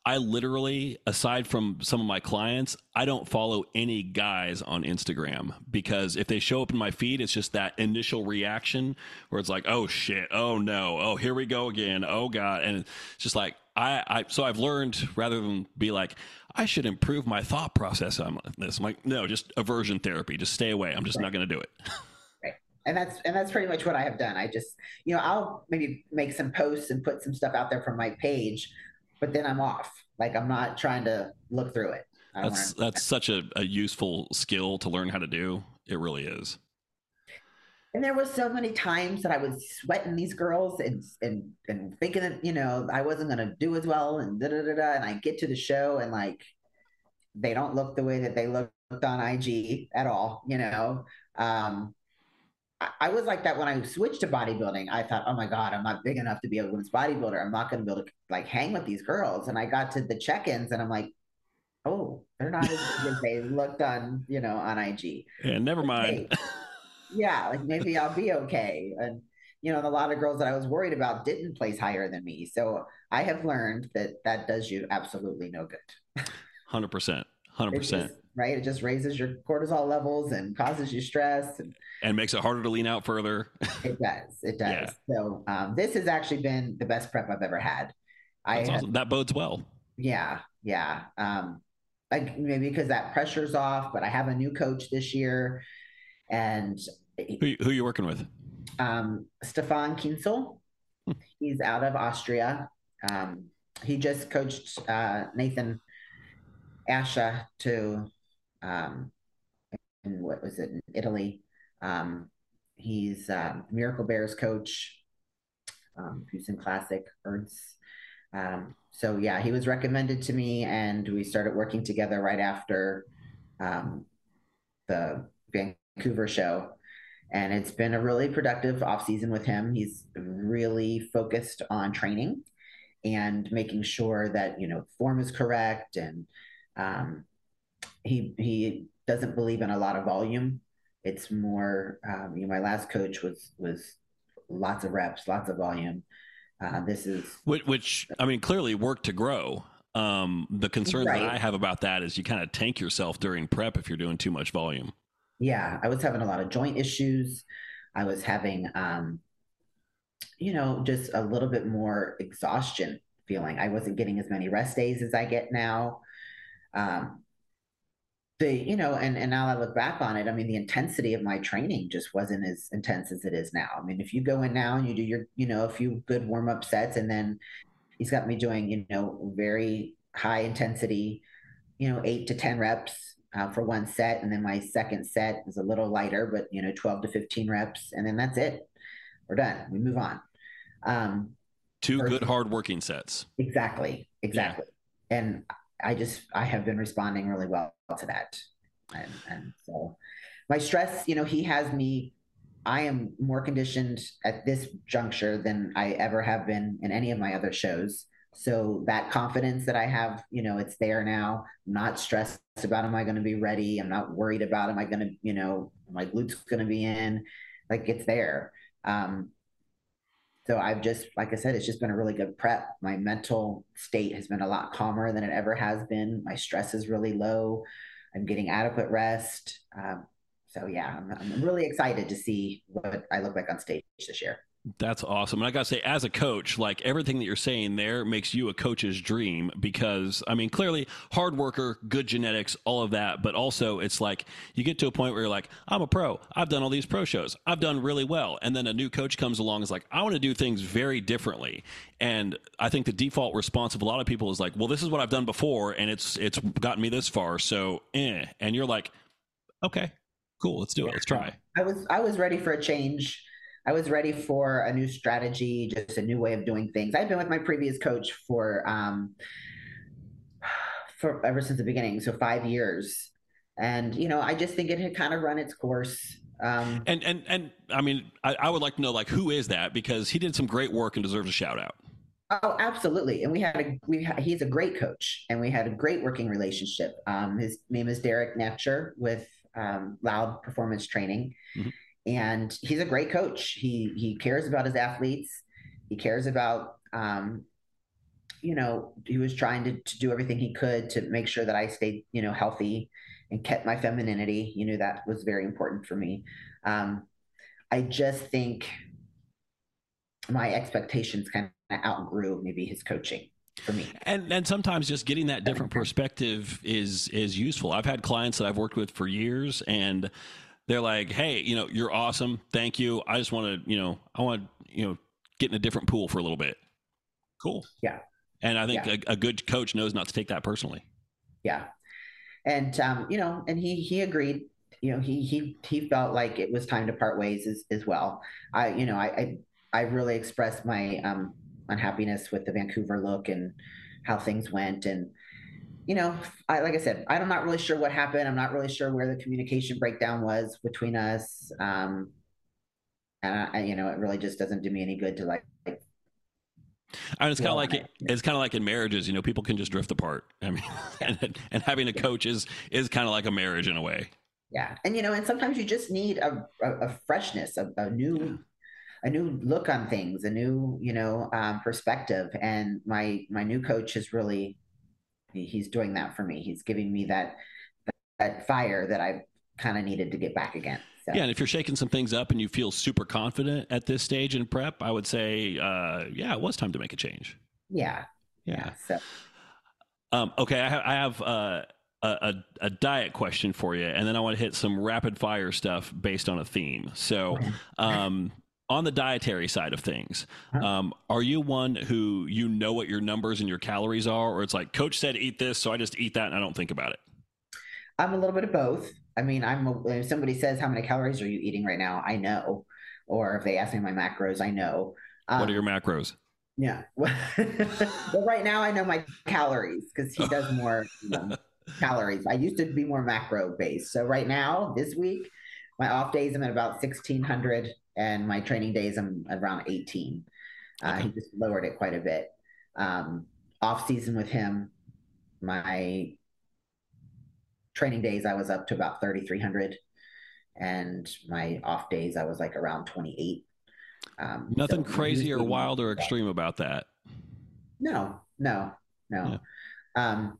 I literally, aside from some of my clients, I don't follow any guys on Instagram because if they show up in my feed, it's just that initial reaction where it's like, oh shit, oh no, oh here we go again, oh god, and it's just like I, I so I've learned rather than be like, I should improve my thought process on this. I'm like, no, just aversion therapy. Just stay away. I'm just right. not going to do it. right. And that's and that's pretty much what I have done. I just, you know, I'll maybe make some posts and put some stuff out there from my page, but then I'm off. Like I'm not trying to look through it. That's that's such a, a useful skill to learn how to do. It really is. And there was so many times that I was sweating these girls and and and thinking that you know I wasn't gonna do as well and da da da da. And I get to the show and like they don't look the way that they looked on IG at all. You know, um, I, was like that when I switched to bodybuilding. I thought, oh my god, I'm not big enough to be a women's bodybuilder. I'm not gonna be able to like hang with these girls. And I got to the check-ins and I'm like, oh, they're not as big as they looked on you know on IG. Yeah, never mind. Hey, yeah, like maybe I'll be okay. And you know, a lot of girls that I was worried about didn't place higher than me. So I have learned that that does you absolutely no good. Hundred percent, hundred percent. Right, it just raises your cortisol levels and causes you stress and and makes it harder to lean out further. it does, it does. Yeah. So um, this has actually been the best prep I've ever had. I awesome. that bodes well. Yeah, yeah. Um, like maybe because that pressure's off, but I have a new coach this year and who, who are you working with? Um, Stefan Kinsel. Hmm. He's out of Austria. Um, he just coached uh, Nathan Asha to, um, in what was it, in Italy. Um, he's um, Miracle Bears coach, um, Houston Classic, Ernst. Um, so yeah, he was recommended to me, and we started working together right after um, the Vancouver show. And it's been a really productive off season with him. He's really focused on training and making sure that you know form is correct, and um, he he doesn't believe in a lot of volume. It's more um, you know my last coach was was lots of reps, lots of volume. Uh, this is which, which, I mean clearly work to grow. Um, the concern right. that I have about that is you kind of tank yourself during prep if you're doing too much volume yeah, I was having a lot of joint issues. I was having, um, you know, just a little bit more exhaustion feeling. I wasn't getting as many rest days as I get now. Um, the, you know, and, and now I look back on it, I mean, the intensity of my training just wasn't as intense as it is now. I mean, if you go in now and you do your, you know, a few good warm up sets, and then he's got me doing, you know, very high intensity, you know, eight to 10 reps uh, for one set. And then my second set is a little lighter, but you know, 12 to 15 reps. And then that's it. We're done. We move on. Um, Two good hard working sets. Exactly. Exactly. Yeah. And I just, I have been responding really well to that. And, and so my stress, you know, he has me, I am more conditioned at this juncture than I ever have been in any of my other shows. So that confidence that I have, you know, it's there now. I'm not stressed about am I going to be ready? I'm not worried about am I going to, you know, my glutes going to be in? Like it's there. Um, so I've just, like I said, it's just been a really good prep. My mental state has been a lot calmer than it ever has been. My stress is really low. I'm getting adequate rest. Um, so yeah, I'm, I'm really excited to see what I look like on stage this year. That's awesome. And I got to say, as a coach, like everything that you're saying there makes you a coach's dream because, I mean, clearly hard worker, good genetics, all of that. But also, it's like you get to a point where you're like, I'm a pro. I've done all these pro shows. I've done really well. And then a new coach comes along is like, I want to do things very differently. And I think the default response of a lot of people is like, well, this is what I've done before and it's, it's gotten me this far. So, eh. And you're like, okay, cool. Let's do it. Let's try. I was, I was ready for a change I was ready for a new strategy, just a new way of doing things. I've been with my previous coach for um, for ever since the beginning, so five years, and you know, I just think it had kind of run its course. Um, and and and I mean, I, I would like to know like who is that because he did some great work and deserves a shout out. Oh, absolutely. And we had a we ha- he's a great coach, and we had a great working relationship. Um, his name is Derek Natcher with um, Loud Performance Training. Mm-hmm and he's a great coach. He he cares about his athletes. He cares about um, you know he was trying to, to do everything he could to make sure that I stayed you know healthy and kept my femininity. You know that was very important for me. Um, I just think my expectations kind of outgrew maybe his coaching for me. And and sometimes just getting that different perspective is is useful. I've had clients that I've worked with for years and they're like, hey, you know, you're awesome. Thank you. I just want to, you know, I want to, you know, get in a different pool for a little bit. Cool. Yeah. And I think yeah. a, a, good coach knows not to take that personally. Yeah. And, um, you know, and he, he agreed, you know, he, he, he felt like it was time to part ways as, as well. I, you know, I, I, I really expressed my, um, unhappiness with the Vancouver look and how things went. And, you know, I, like I said, I'm not really sure what happened. I'm not really sure where the communication breakdown was between us. Um, and I, you know, it really just doesn't do me any good to like. like I mean, it's kind of like it, it's kind of like in marriages. You know, people can just drift apart. I mean, and, and having a coach is is kind of like a marriage in a way. Yeah, and you know, and sometimes you just need a a, a freshness, a, a new a new look on things, a new you know um, perspective. And my my new coach has really he's doing that for me. He's giving me that that fire that I kind of needed to get back again. So. Yeah, and if you're shaking some things up and you feel super confident at this stage in prep, I would say, uh, yeah, it was time to make a change. Yeah, yeah. yeah so, um, okay, I have, I have uh, a, a diet question for you, and then I want to hit some rapid fire stuff based on a theme. So, um, on the dietary side of things, um, are you one who you know what your numbers and your calories are, or it's like coach said eat this, so I just eat that and I don't think about it? I'm a little bit of both. I mean, I'm a, if somebody says how many calories are you eating right now, I know, or if they ask me my macros, I know. Um, what are your macros? Yeah, well, right now I know my calories because he does more you know, calories. I used to be more macro based, so right now this week my off days I'm at about 1600 and my training days I'm around 18. Uh, He just lowered it quite a bit. Um, off season with him, my training days I was up to about 3,300, and my off days I was like around 28. Um, Nothing so crazy or wild or extreme about that. No, no, no. Yeah. Um,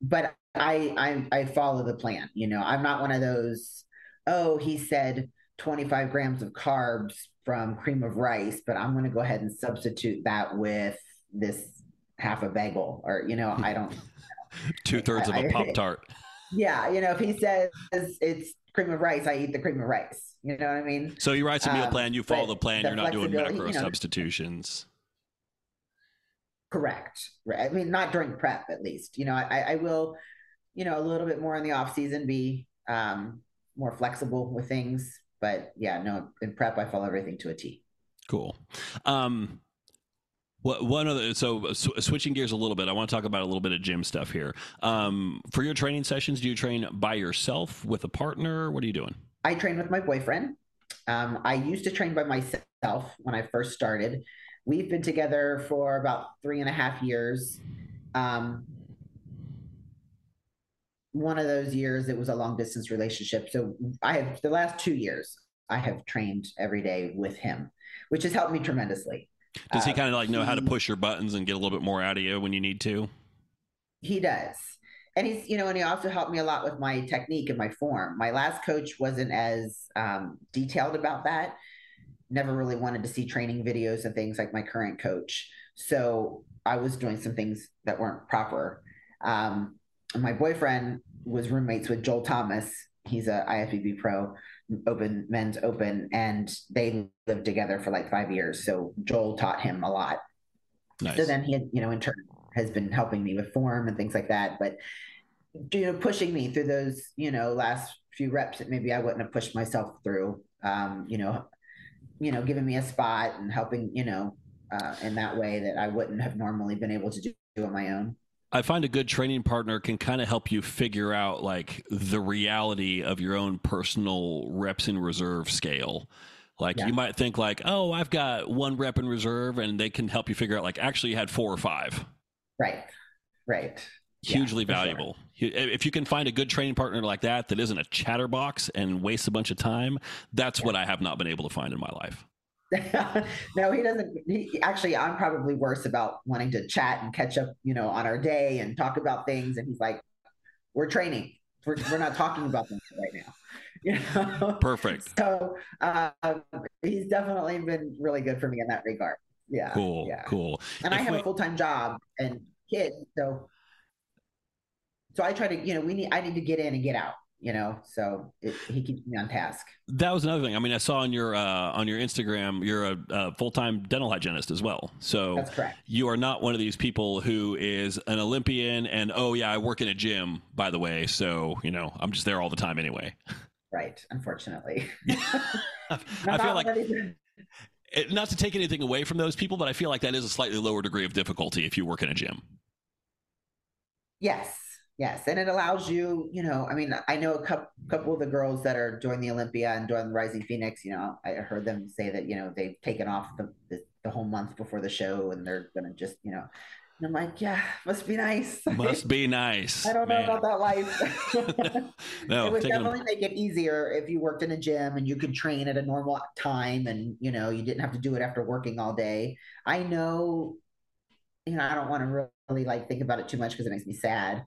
but I, I I follow the plan. You know, I'm not one of those. Oh, he said 25 grams of carbs from cream of rice, but I'm going to go ahead and substitute that with this half a bagel, or you know, I don't. Two thirds of a pop tart. Yeah, you know, if he says it's cream of rice, I eat the cream of rice. You know what I mean? So you write a meal um, plan, you follow the plan, the you're not doing macro you know, substitutions. Correct. Right. I mean, not during prep, at least. You know, I, I will, you know, a little bit more in the off season, be um, more flexible with things but yeah, no, in prep, I follow everything to a T. Cool. Um, what, one other, so sw- switching gears a little bit, I want to talk about a little bit of gym stuff here. Um, for your training sessions, do you train by yourself with a partner? What are you doing? I train with my boyfriend. Um, I used to train by myself when I first started. We've been together for about three and a half years. Um, one of those years it was a long distance relationship. So i have the last two years i have trained every day with him which has helped me tremendously. Does he uh, kind of like know he, how to push your buttons and get a little bit more out of you when you need to? He does. And he's you know and he also helped me a lot with my technique and my form. My last coach wasn't as um, detailed about that. Never really wanted to see training videos and things like my current coach. So I was doing some things that weren't proper. Um, my boyfriend was roommates with Joel Thomas. He's a IFBB pro, open men's open, and they lived together for like five years. So Joel taught him a lot. Nice. So then he had, you know, in turn has been helping me with form and things like that. But you know, pushing me through those, you know, last few reps that maybe I wouldn't have pushed myself through. Um, you know, you know, giving me a spot and helping, you know, uh, in that way that I wouldn't have normally been able to do on my own. I find a good training partner can kind of help you figure out like the reality of your own personal reps in reserve scale. Like yeah. you might think like, oh, I've got one rep in reserve, and they can help you figure out like actually you had four or five. Right. Right. Hugely yeah, valuable. Sure. If you can find a good training partner like that that isn't a chatterbox and wastes a bunch of time, that's yeah. what I have not been able to find in my life. no, he doesn't. He, actually, I'm probably worse about wanting to chat and catch up, you know, on our day and talk about things. And he's like, "We're training. We're, we're not talking about them right now." You know? Perfect. So uh, he's definitely been really good for me in that regard. Yeah. Cool. Yeah. Cool. And if I have we... a full time job and kids, so so I try to, you know, we need I need to get in and get out you know so it, he keeps me on task. That was another thing. I mean i saw on your uh, on your instagram you're a, a, full-time dental hygienist as well. So that's correct. you are not one of these people who is an olympian and oh yeah i work in a gym by the way. So you know i'm just there all the time anyway. Right. Unfortunately. I feel like it, not to take anything away from those people but i feel like that is a slightly lower degree of difficulty if you work in a gym. Yes Yes, and it allows you, you know, I mean, I know a couple, couple of the girls that are doing the Olympia and doing the Rising Phoenix. You know, I heard them say that you know they've taken off the the, the whole month before the show and they're gonna just, you know, and I'm like, yeah, must be nice. Must be nice. I don't know about that life. no, it would definitely them. make it easier if you worked in a gym and you could train at a normal time and you know you didn't have to do it after working all day. I know, you know, I don't want to really like think about it too much because it makes me sad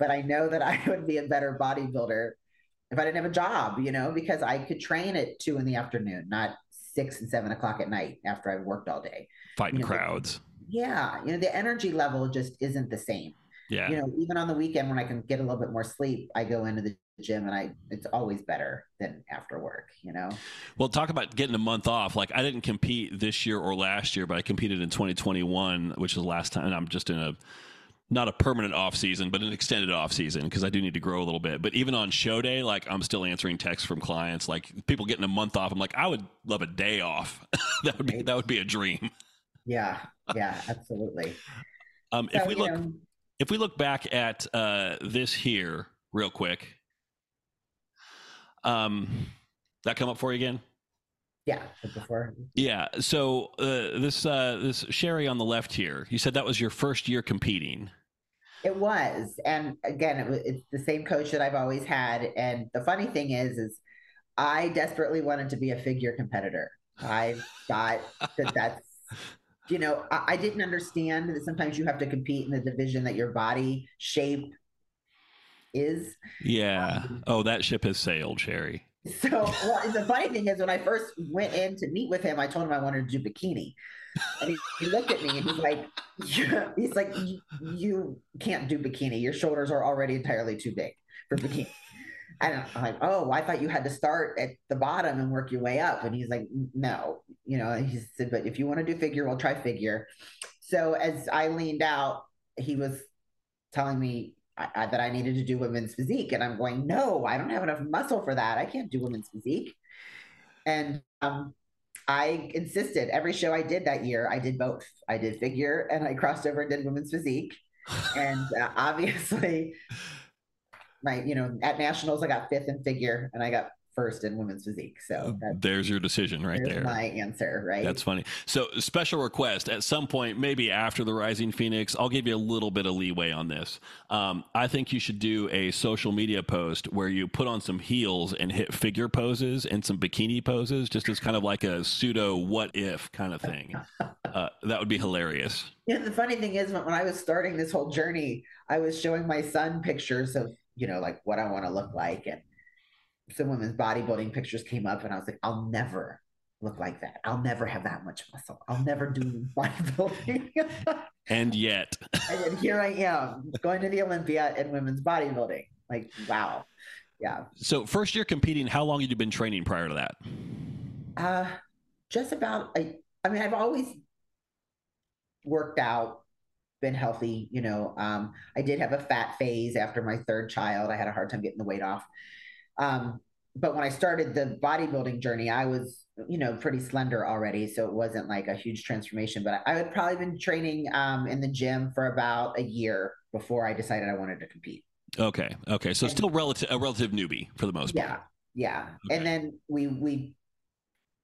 but I know that I would be a better bodybuilder if I didn't have a job, you know, because I could train at two in the afternoon, not six and seven o'clock at night after I've worked all day. Fighting you know, crowds. Yeah. You know, the energy level just isn't the same. Yeah. You know, even on the weekend when I can get a little bit more sleep, I go into the gym and I it's always better than after work, you know. Well, talk about getting a month off. Like I didn't compete this year or last year, but I competed in 2021, which was the last time and I'm just in a not a permanent off season, but an extended off season because I do need to grow a little bit. But even on show day, like I'm still answering texts from clients, like people getting a month off. I'm like, I would love a day off. that would be that would be a dream. Yeah, yeah, absolutely. um, so, if we look, know, if we look back at uh, this here real quick, um, that come up for you again? Yeah, before. Yeah. So uh, this uh, this Sherry on the left here, you said that was your first year competing. It was, and again, it was, it's the same coach that I've always had. And the funny thing is, is I desperately wanted to be a figure competitor. I thought that that's, you know, I, I didn't understand that sometimes you have to compete in the division that your body shape is. Yeah. Um, oh, that ship has sailed, Sherry. So well, the funny thing is, when I first went in to meet with him, I told him I wanted to do bikini, and he, he looked at me and he's like, yeah. "He's like, you can't do bikini. Your shoulders are already entirely too big for bikini." And I'm like, "Oh, I thought you had to start at the bottom and work your way up." And he's like, "No, you know." He said, "But if you want to do figure, we'll try figure." So as I leaned out, he was telling me I, that I needed to do women's physique. And I'm going, no, I don't have enough muscle for that. I can't do women's physique. And um, I insisted every show I did that year, I did both. I did figure and I crossed over and did women's physique. and uh, obviously, my, you know, at nationals, I got fifth in figure and I got first in women's physique. So there's your decision right there. My answer, right? That's funny. So special request at some point, maybe after the Rising Phoenix, I'll give you a little bit of leeway on this. Um, I think you should do a social media post where you put on some heels and hit figure poses and some bikini poses, just as kind of like a pseudo what if kind of thing. Uh, that would be hilarious. Yeah, the funny thing is, when I was starting this whole journey, I was showing my son pictures of you know like what I want to look like and some women's bodybuilding pictures came up and I was like, I'll never look like that. I'll never have that much muscle. I'll never do bodybuilding. and yet, and here I am going to the Olympia in women's bodybuilding. Like, wow. Yeah. So, first year competing, how long had you been training prior to that? Uh, just about, I, I mean, I've always worked out, been healthy. You know, um, I did have a fat phase after my third child. I had a hard time getting the weight off. Um, but when I started the bodybuilding journey, I was, you know, pretty slender already. So it wasn't like a huge transformation, but I had probably been training um, in the gym for about a year before I decided I wanted to compete. Okay. Okay. So and, still relative, a relative newbie for the most part. Yeah. Yeah. Okay. And then we, we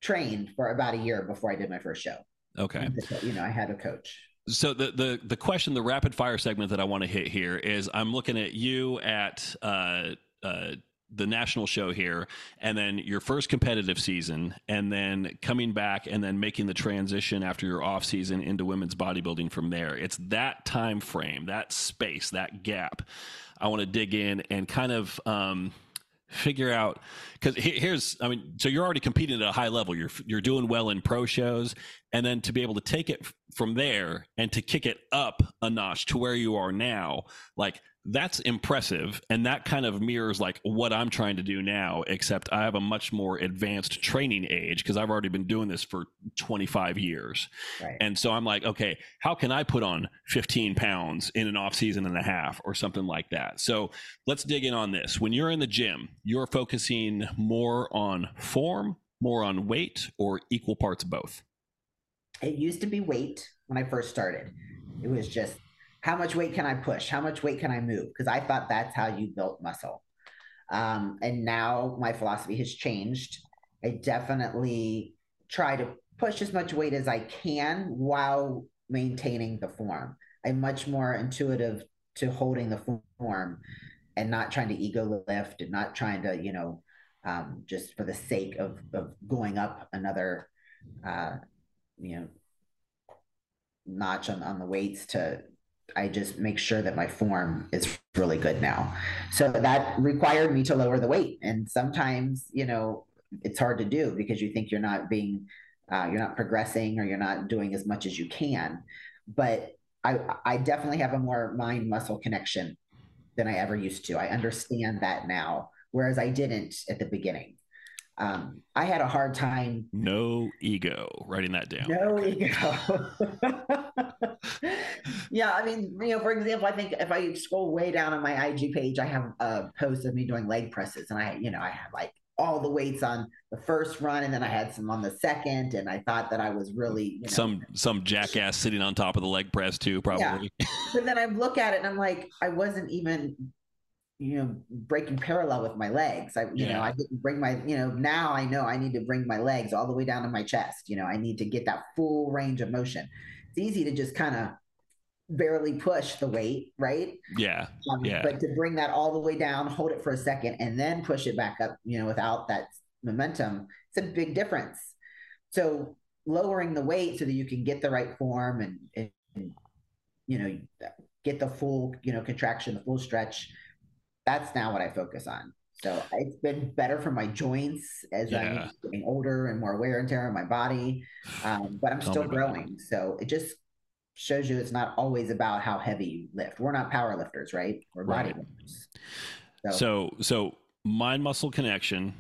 trained for about a year before I did my first show. Okay. You know, I had a coach. So the the the question, the rapid fire segment that I want to hit here is, I'm looking at you at uh, uh, the national show here and then your first competitive season and then coming back and then making the transition after your off season into women's bodybuilding from there. It's that time frame that space that gap i want to dig in and kind of um, figure out because here's i mean so you're already competing at a high level. You're you're doing well in pro shows and then to be able to take it from there and to kick it up a notch to where you are now like that's impressive and that kind of mirrors like what i'm trying to do now except i have a much more advanced training age because i've already been doing this for 25 years. Right. and so i'm like okay how can i put on 15 pounds in an off season and a half? or something like that. So let's dig in on this. When you're in the gym you're focusing more on form more on weight or equal parts both? It used to be weight when i first started. It was just how much weight can I push? How much weight can I move? Because I thought that's how you built muscle. Um, and now my philosophy has changed. I definitely try to push as much weight as I can while maintaining the form. I'm much more intuitive to holding the form and not trying to ego lift and not trying to, you know, um, just for the sake of, of going up another, uh, you know, notch on, on the weights to I just make sure that my form is really good now. So that required me to lower the weight. And sometimes, you know, it's hard to do because you think you're not being, uh, you're not progressing or you're not doing as much as you can. But I, I definitely have a more mind muscle connection than I ever used to. I understand that now, whereas I didn't at the beginning. Um, I had a hard time. No ego. Writing that down. No ego. yeah, I mean, you know, for example, I think if I scroll way down on my IG page, I have a post of me doing leg presses, and I, you know, I had like all the weights on the first run, and then I had some on the second, and I thought that I was really you know, some some jackass sitting on top of the leg press too, probably. Yeah. but then I look at it and I'm like, I wasn't even you know breaking parallel with my legs. I you yeah. know i didn't bring my you know now i know i need to bring my legs all the way down to my chest. You know i need to get that full range of motion. It's easy to just kind of barely push the weight right? Yeah. Um, yeah. but to bring that all the way down hold it for a second and then push it back up you know without that momentum it's a big difference. So lowering the weight so that you can get the right form and, and you know get the full you know contraction the full stretch that's now what I focus on. So it's been better for my joints as yeah. I'm getting older and more wear and tear on my body. Um, but I'm still growing. So it just shows you it's not always about how heavy you lift. We're not power lifters, right? We're right. bodybuilders. So. so, so mind muscle connection,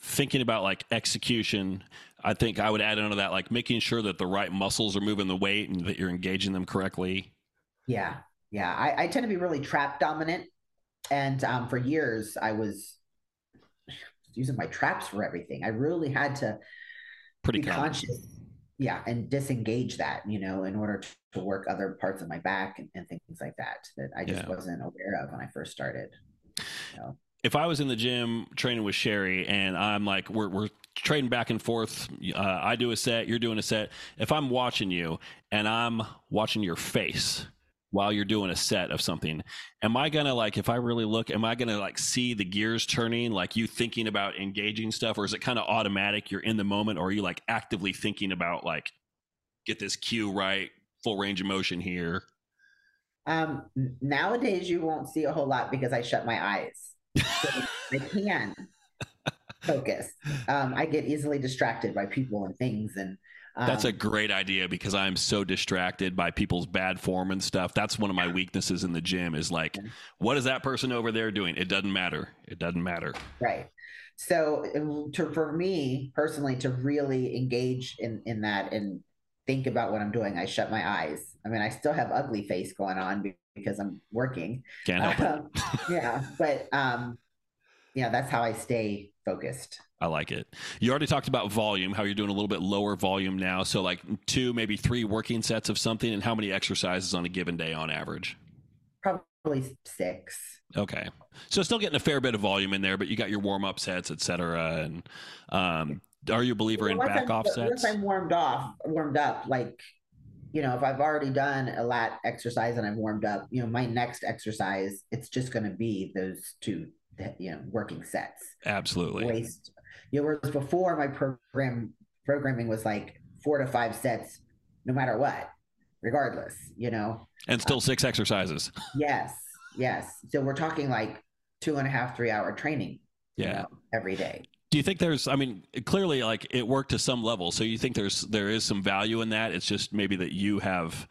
thinking about like execution. I think I would add into that, like making sure that the right muscles are moving the weight and that you're engaging them correctly. Yeah. Yeah. I, I tend to be really trap dominant and um, for years I was using my traps for everything. I really had to Pretty be common. conscious, yeah, and disengage that, you know, in order to, to work other parts of my back and, and, things like that that I just yeah. wasn't aware of when I first started. You know? If I was in the gym training with Sherry and I'm like, we're, we're trading back and forth. Uh, I do a set, you're doing a set. If I'm watching you and I'm watching your face, while you're doing a set of something. Am i gonna like if i really look am i gonna like see the gears turning like you thinking about engaging stuff or is it kind of automatic you're in the moment or are you like actively thinking about like get this cue right full range of motion here? Um nowadays you won't see a whole lot because i shut my eyes. So i can focus. Um, I get easily distracted by people and things, and um, that's a great idea because I'm so distracted by people's bad form and stuff. That's one of my weaknesses in the gym. Is like, what is that person over there doing? It doesn't matter. It doesn't matter. Right. So to, for me personally, to really engage in in that and think about what I'm doing, I shut my eyes. I mean, I still have ugly face going on because I'm working. Can't help um, it. yeah, but um, yeah, that's how I stay focused. I like it. You already talked about volume, how you're doing a little bit lower volume now. So, like two, maybe three working sets of something, and how many exercises on a given day on average? Probably six. Okay, so still getting a fair bit of volume in there, but you got your warm up sets, et cetera. And um, are you a believer in back off sets? Once I'm warmed off, warmed up, like you know, if I've already done a lat exercise and I've warmed up, you know, my next exercise, it's just going to be those two, you know, working sets. Absolutely. Waste. You know, whereas before my program programming was like four to five sets, no matter what, regardless, you know. And still um, six exercises. Yes. Yes. So we're talking like two and a half, three hour training. Yeah. You know, every day. Do you think there's? I mean, clearly, like it worked to some level. So you think there's there is some value in that? It's just maybe that you have.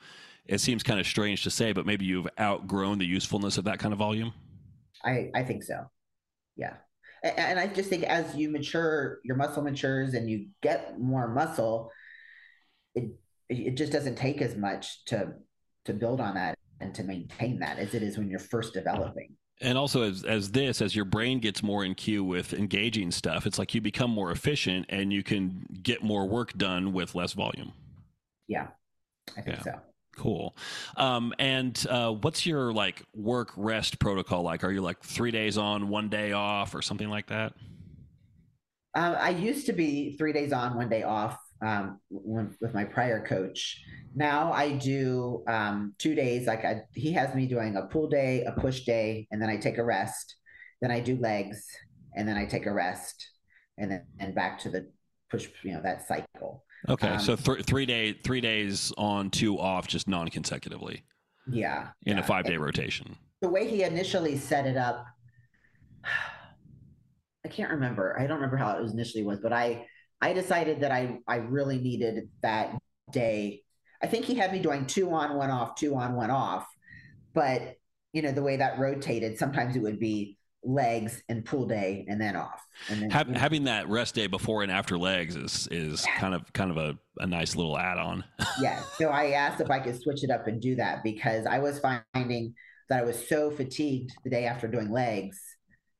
It seems kind of strange to say, but maybe you've outgrown the usefulness of that kind of volume. I I think so. Yeah, and I just think as you mature, your muscle matures, and you get more muscle. It it just doesn't take as much to to build on that and to maintain that as it is when you're first developing and also as as this as your brain gets more in cue with engaging stuff it's like you become more efficient and you can get more work done with less volume yeah i think yeah. so cool um, and uh, what's your like work rest protocol like are you like three days on one day off or something like that uh, i used to be three days on one day off um, with my prior coach. Now I do um, two days. Like I, he has me doing a pull day, a push day, and then I take a rest. Then I do legs, and then I take a rest, and then and back to the push. You know that cycle. Okay, um, so th- three day, three days on, two off, just non consecutively. Yeah, in yeah. a five day rotation. The way he initially set it up, I can't remember. I don't remember how it was initially was, but I I decided that I I really needed that day. I think he had me doing two on, one off, two on, one off. But you know, the way that rotated, sometimes it would be legs and pull day and then off. And then, Have, you know. having that rest day before and after legs is is kind of kind of a, a nice little add on. yeah. So I asked if I could switch it up and do that because I was finding that I was so fatigued the day after doing legs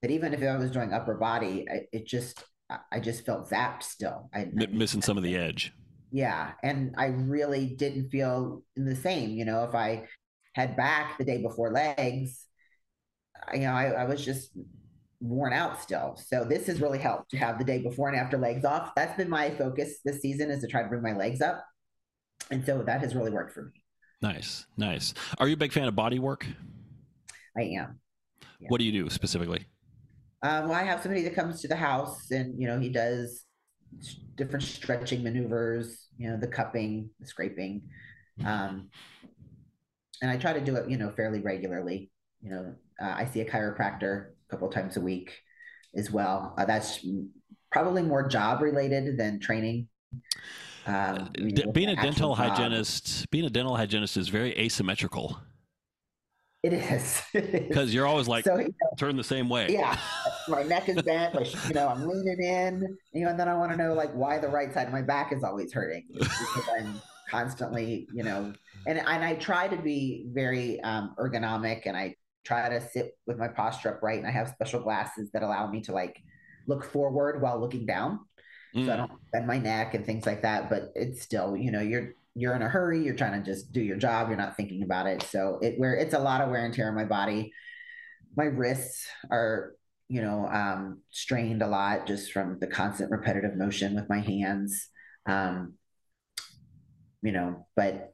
that even if I was doing upper body, it just I just felt zapped still. I, M- missing some of the edge. Yeah. And I really didn't feel the same. You know, if I had back the day before legs, you know, I, I was just worn out still. So this has really helped to have the day before and after legs off. That's been my focus this season is to try to bring my legs up. And so that has really worked for me. Nice. Nice. Are you a big fan of body work? I am. Yeah. What do you do specifically? Um, well, I have somebody that comes to the house and, you know, he does different stretching maneuvers, you know, the cupping, the scraping. Um, and I try to do it, you know, fairly regularly. You know, uh, I see a chiropractor a couple times a week as well. Uh, that's probably more job related than training. Um, you know, being a dental job. hygienist, being a dental hygienist is very asymmetrical. It is because you're always like so, you know, turn the same way. Yeah, my neck is bent. Like, you know, I'm leaning in, you know, and then I want to know like why the right side of my back is always hurting because I'm constantly, you know, and and I try to be very um, ergonomic and I try to sit with my posture upright and I have special glasses that allow me to like look forward while looking down. Mm. So I mm. don't bend my neck and things like that. But it's still, you know, you're you're in a hurry you're trying to just do your job you're not thinking about it so it where it's a lot of wear and tear on my body my wrists are you know um, strained a lot just from the constant repetitive motion with my hands um, you know but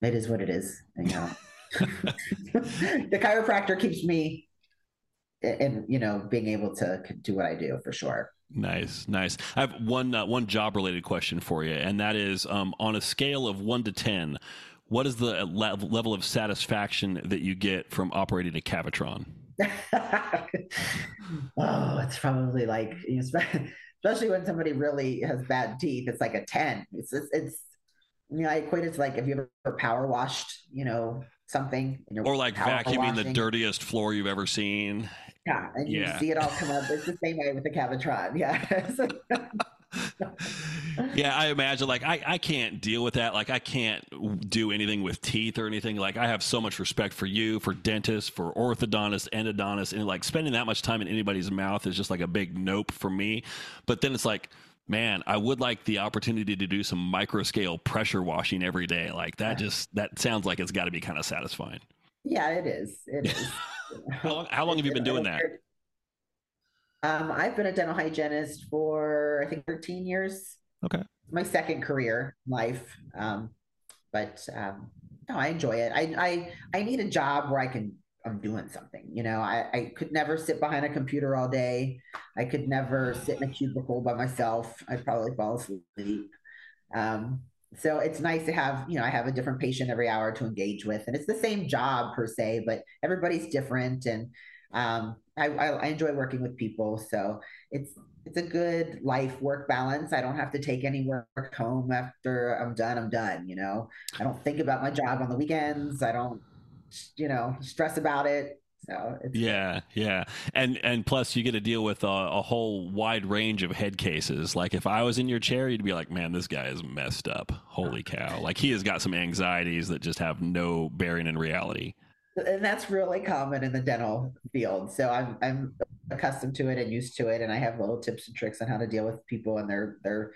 it is what it is you know the chiropractor keeps me and you know being able to do what i do for sure Nice, nice. I have one uh, one job related question for you, and that is um, on a scale of one to ten, what is the le- level of satisfaction that you get from operating a Cavitron? oh, it's probably like, especially when somebody really has bad teeth, it's like a 10. It's, it's, it's you know, I equate it to like if you ever power washed, you know, something. Or like vacuuming the dirtiest floor you've ever seen. Yeah, and you yeah. see it all come up. It's the same way with the Cavitron. Yeah. yeah, I imagine like I, I can't deal with that. Like I can't do anything with teeth or anything. Like I have so much respect for you, for dentists, for orthodontists, endodontists, and like spending that much time in anybody's mouth is just like a big nope for me. But then it's like man, I would like the opportunity to do some micro scale pressure washing every day. Like that just that sounds like it's got to be kind of satisfying. Yeah, it is. It is. how, long, how long have you been doing that? Um, I've been a dental hygienist for I think 13 years. Okay. My second career life. Um, but um, no, I enjoy it. I, I I need a job where I can I'm doing something. You know, I, I could never sit behind a computer all day. I could never sit in a cubicle by myself. I'd probably fall asleep. Um, so it's nice to have, you know, I have a different patient every hour to engage with, and it's the same job per se, but everybody's different, and um, I, I, enjoy working with people. So it's it's a good life work balance. I don't have to take any work home after I'm done. I'm done. You know, I don't think about my job on the weekends. I don't you know, stress about it. So yeah, yeah, and and plus you get to deal with a, a, whole wide range of head cases. Like if I was in your chair, you'd be like, "Man, this guy is messed up. Holy cow!" Like he has got some anxieties that just have no bearing in reality. And that's really common in the dental field. So I'm I'm accustomed to it and used to it, and I have little tips and tricks on how to deal with people and their their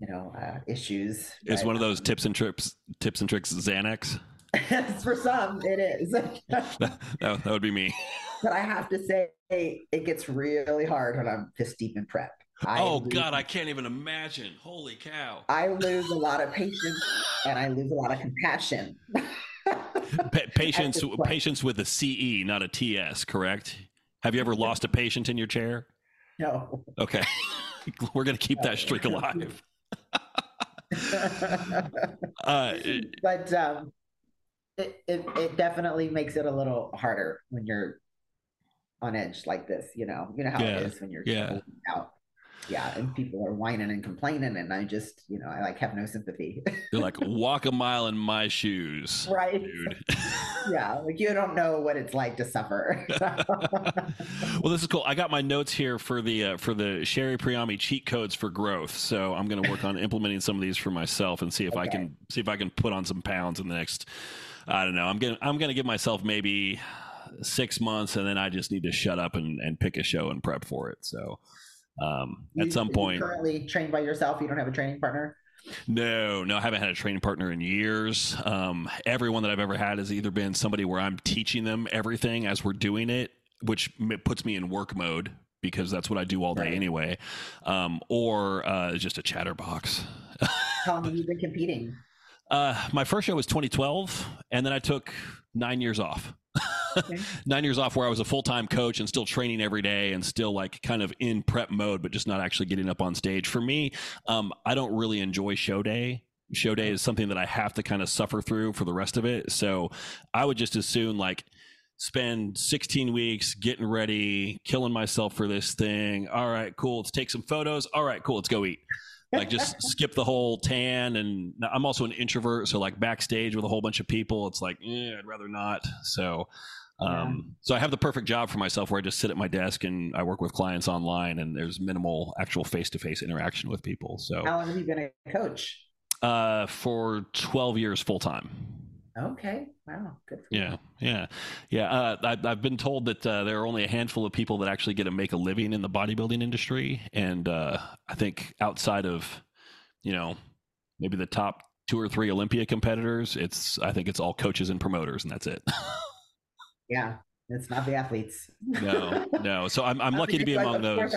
you know uh, issues. It's one of those tips and tricks tips and tricks Xanax. For some, it is. that, that would be me. But I have to say, it gets really hard when I'm this deep in prep. I oh lose, God, I can't even imagine. Holy cow! I lose a lot of patience and I lose a lot of compassion. pa- patience, patience with a CE, not a TS, correct? Have you ever lost a patient in your chair? No. Okay, we're gonna keep that streak alive. uh, but um, it, it, it definitely makes it a little harder when you're on edge like this. You know, you know how yeah. it is when you're yeah. out. Yeah, and people are whining and complaining, and I just, you know, I like have no sympathy. You're like, walk a mile in my shoes, right? Dude. yeah, like you don't know what it's like to suffer. well, this is cool. I got my notes here for the uh, for the Sherry Priami cheat codes for growth. So I'm going to work on implementing some of these for myself and see if okay. I can see if I can put on some pounds in the next I don't know. I'm gonna I'm gonna give myself maybe six months, and then I just need to shut up and, and pick a show and prep for it. So um, you, at some point, currently trained by yourself. You don't have a training partner. No, no, I haven't had a training partner in years. Um, everyone that I've ever had has either been somebody where I'm teaching them everything as we're doing it, which puts me in work mode because that's what I do all day right. anyway, um, or uh, just a chatterbox. How long have you been competing? Uh, my first show was 2012, and then I took nine years off. Okay. nine years off where I was a full time coach and still training every day and still like kind of in prep mode, but just not actually getting up on stage. For me, um, I don't really enjoy show day. Show day is something that I have to kind of suffer through for the rest of it. So I would just as soon like spend 16 weeks getting ready, killing myself for this thing. All right, cool. Let's take some photos. All right, cool. Let's go eat like just skip the whole tan and i'm also an introvert so like backstage with a whole bunch of people it's like eh, i'd rather not. So um, yeah. so i have the perfect job for myself where i just sit at my desk and i work with clients online and there's minimal actual face-to-face interaction with people so. How long have you been a coach? Uh, for 12 years full-time Okay. Wow. Good. yeah. Yeah. Yeah. Uh, I, have been told that uh, there are only a handful of people that actually get to make a living in the bodybuilding industry, and uh, I think outside of, you know, maybe the top two or three Olympia competitors, it's I think it's all coaches and promoters, and that's it. yeah, it's not the athletes. no, no. So I'm I'm lucky to be among those.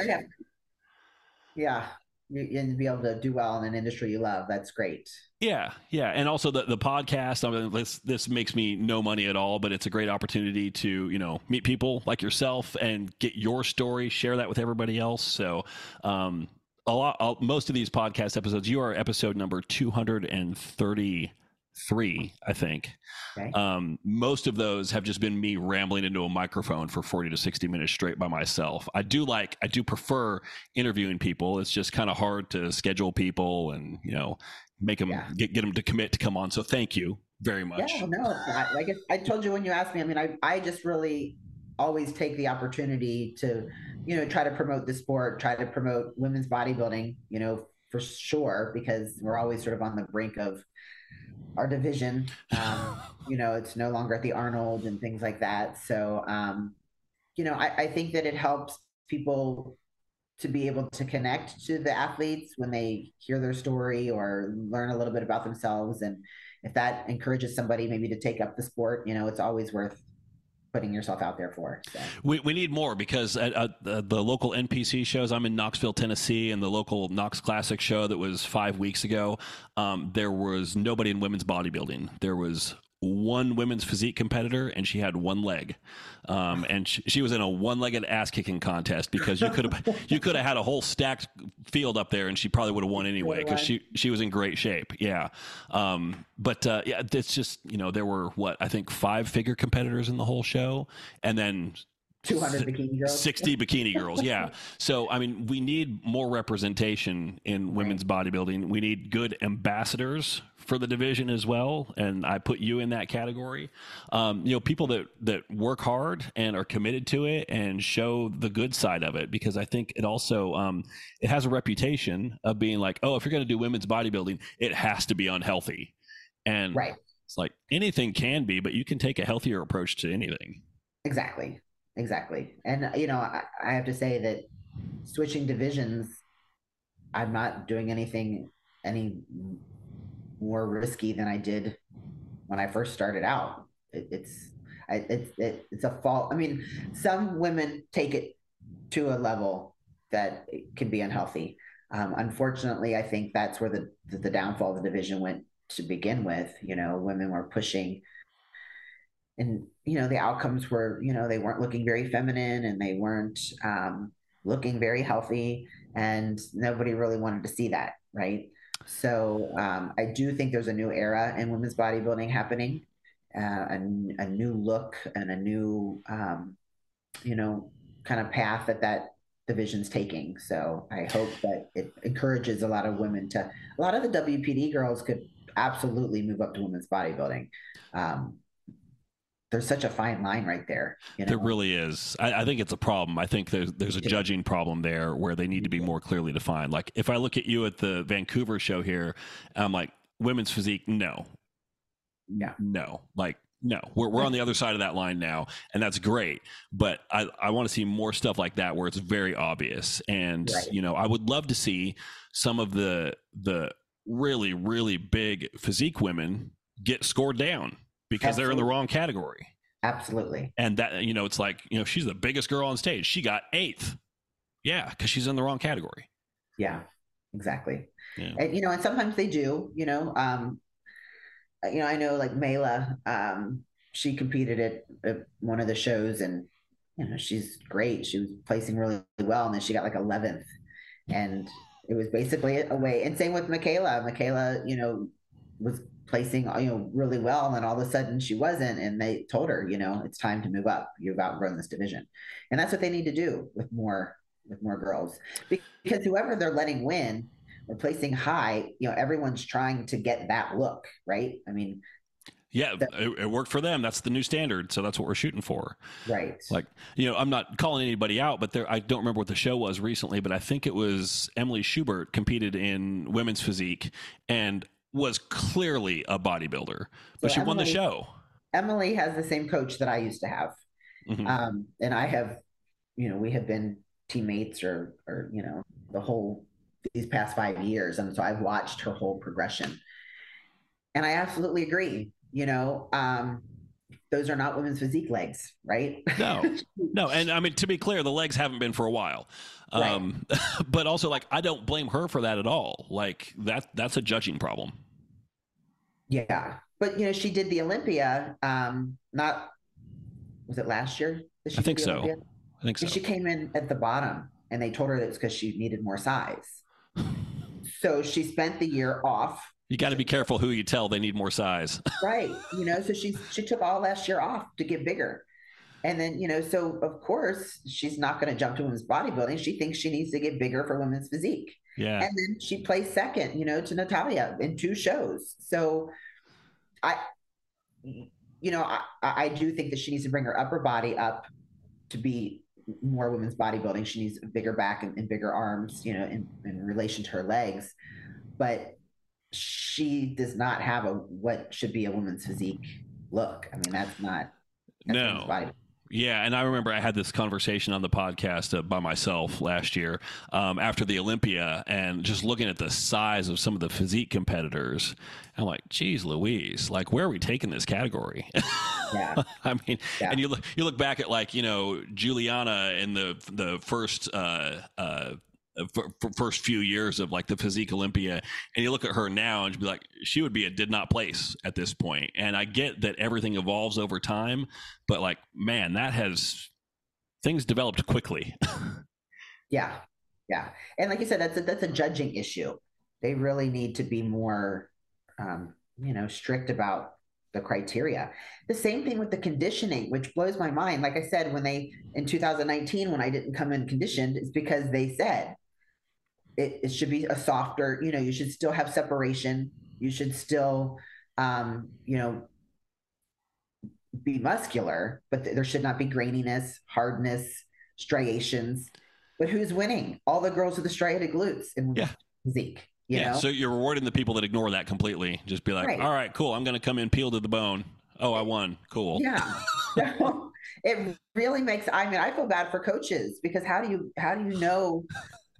Yeah, and be able to do well in an industry you love. That's great. Yeah, yeah, and also the the podcast. I mean, this this makes me no money at all, but it's a great opportunity to you know meet people like yourself and get your story, share that with everybody else. So, um, a lot, most of these podcast episodes, you are episode number two hundred and thirty three, I think. Okay. Um, most of those have just been me rambling into a microphone for 40 to 60 minutes straight by myself. I do like, I do prefer interviewing people. It's just kind of hard to schedule people and, you know, make them yeah. get, get them to commit to come on. So thank you very much. Yeah, no, I, like I told you when you asked me, I mean, I, I just really always take the opportunity to, you know, try to promote the sport, try to promote women's bodybuilding, you know, for sure, because we're always sort of on the brink of our division. Um, you know, it's no longer at the Arnold and things like that. So, um, you know, I, I think that it helps people to be able to connect to the athletes when they hear their story or learn a little bit about themselves. And if that encourages somebody maybe to take up the sport, you know, it's always worth putting yourself out there for. So. We, we need more because at, at the, the, local NPC shows, I'm in Knoxville, Tennessee, and the local Knox Classic show that was five weeks ago, um, there was nobody in women's bodybuilding. There was one women's physique competitor and she had one leg. Um, and she, she, was in a one-legged ass-kicking contest because you could have you could have had a whole stacked field up there and she probably would have won anyway because she she was in great shape. Yeah. Um, but uh, yeah it's just you know there were what i think five figure competitors in the whole show. And then 200 bikini girls. 60 bikini girls yeah. So i mean we need more representation in women's right. bodybuilding. We need good ambassadors for the division as well and i put you in that category. Um, you know people that that work hard and are committed to it and show the good side of it because i think it also um, it has a reputation of being like oh if you're going to do women's bodybuilding it has to be unhealthy. And right. it's like anything can be but you can take a healthier approach to anything. Exactly exactly. And you know, I, I have to say that switching divisions, I'm not doing anything any more risky than I did when I first started out. It, it's I, it's it, it's a fault. I mean, some women take it to a level that can be unhealthy. Um, unfortunately, I think that's where the, the the downfall of the division went to begin with. You know, women were pushing and you know the outcomes were you know they weren't looking very feminine and they weren't um, looking very healthy and nobody really wanted to see that right? So um, i do think there's a new era in women's bodybuilding happening uh, a, a, new look and a new um, you know kind of path that that division's taking. So i hope that it encourages a lot of women to a lot of the wpd girls could absolutely move up to women's bodybuilding. Um, there's such a fine line right there. You know? There really is. I, I, think it's a problem. I think there's there's a judging problem there where they need to be more clearly defined. Like if I look at you at the Vancouver show here, I'm like women's physique, no, yeah, no, like no, we're, we're on the other side of that line now, and that's great. But I, I want to see more stuff like that where it's very obvious. And right. you know, I would love to see some of the the really really big physique women get scored down because Absolutely. they're in the wrong category. Absolutely. And that, you know, it's like, you know, she's the biggest girl on stage. She got eighth. Yeah, because she's in the wrong category. Yeah, exactly. Yeah. And, you know, and sometimes they do, you know, um, you know, I know like Mayla, um, she competed at, at one of the shows and, you know, she's great. She was placing really well. And then she got like 11th. And it was basically a way. And same with Michaela. Michaela, you know, was placing you know really well and then all of a sudden she wasn't and they told her you know it's time to move up you've outgrown this division and that's what they need to do with more with more girls because whoever they're letting win or placing high you know everyone's trying to get that look right i mean yeah, it, it, worked for them. That's the new standard. So that's what we're shooting for. Right. Like, you know, I'm not calling anybody out, but there, I don't remember what the show was recently, but I think it was Emily Schubert competed in women's physique. And was clearly a bodybuilder, but so she Emily, won the show. Emily has the same coach that I used to have. Mm-hmm. Um, and I have, you know, we have been teammates or, or, you know, the whole, these past five years. And so I've watched her whole progression. And I absolutely agree. You know, um, those are not women's physique legs, right? No, no. And I mean, to be clear, the legs haven't been for a while. Um, right. but also like, I don't blame her for that at all. Like that, that's a judging problem. Yeah. But you know, she did the Olympia, um, not, was it last year? I think so. Olympia? I think so. She came in at the bottom and they told her that it's because she needed more size. so she spent the year off You got to be careful who you tell they need more size. right. You know, so she she took all last year off to get bigger. And then, you know, so of course she's not going to jump to women's bodybuilding. She thinks she needs to get bigger for women's physique. Yeah. And then she plays second, you know, to Natalia in two shows. So I, you know, I, I do think that she needs to bring her upper body up to be more women's bodybuilding. She needs a bigger back and, and bigger arms, you know, in, in relation to her legs. But she does not have a what should be a woman's physique look. I mean, that's not that's no. Yeah, and I remember I had this conversation on the podcast uh, by myself last year um, after the Olympia, and just looking at the size of some of the physique competitors, I'm like, "Geez, Louise! Like, where are we taking this category?" Yeah, I mean, yeah. and you look you look back at like you know Juliana in the the first uh, uh, first few years of like the physique Olympia, and you look at her now and be like, she would be a did not place at this point. And I get that everything evolves over time, but like, man, that has things developed quickly. yeah, yeah, and like you said, that's a, that's a judging issue. They really need to be more, um, you know, strict about the criteria. The same thing with the conditioning, which blows my mind. Like I said, when they in 2019, when I didn't come in conditioned, it's because they said it, it should be a softer, you know, you should still have separation. You should still, um, you know, be muscular, but th- there should not be graininess, hardness, striations. But who's winning? All the girls with the striated glutes in yeah. physique. yeah. Know? So you're rewarding the people that ignore that completely. Just be like, right. all right, cool. I'm going to come in peeled to the bone. Oh, I won. Cool. Yeah. it really makes. I mean, I feel bad for coaches because how do you how do you know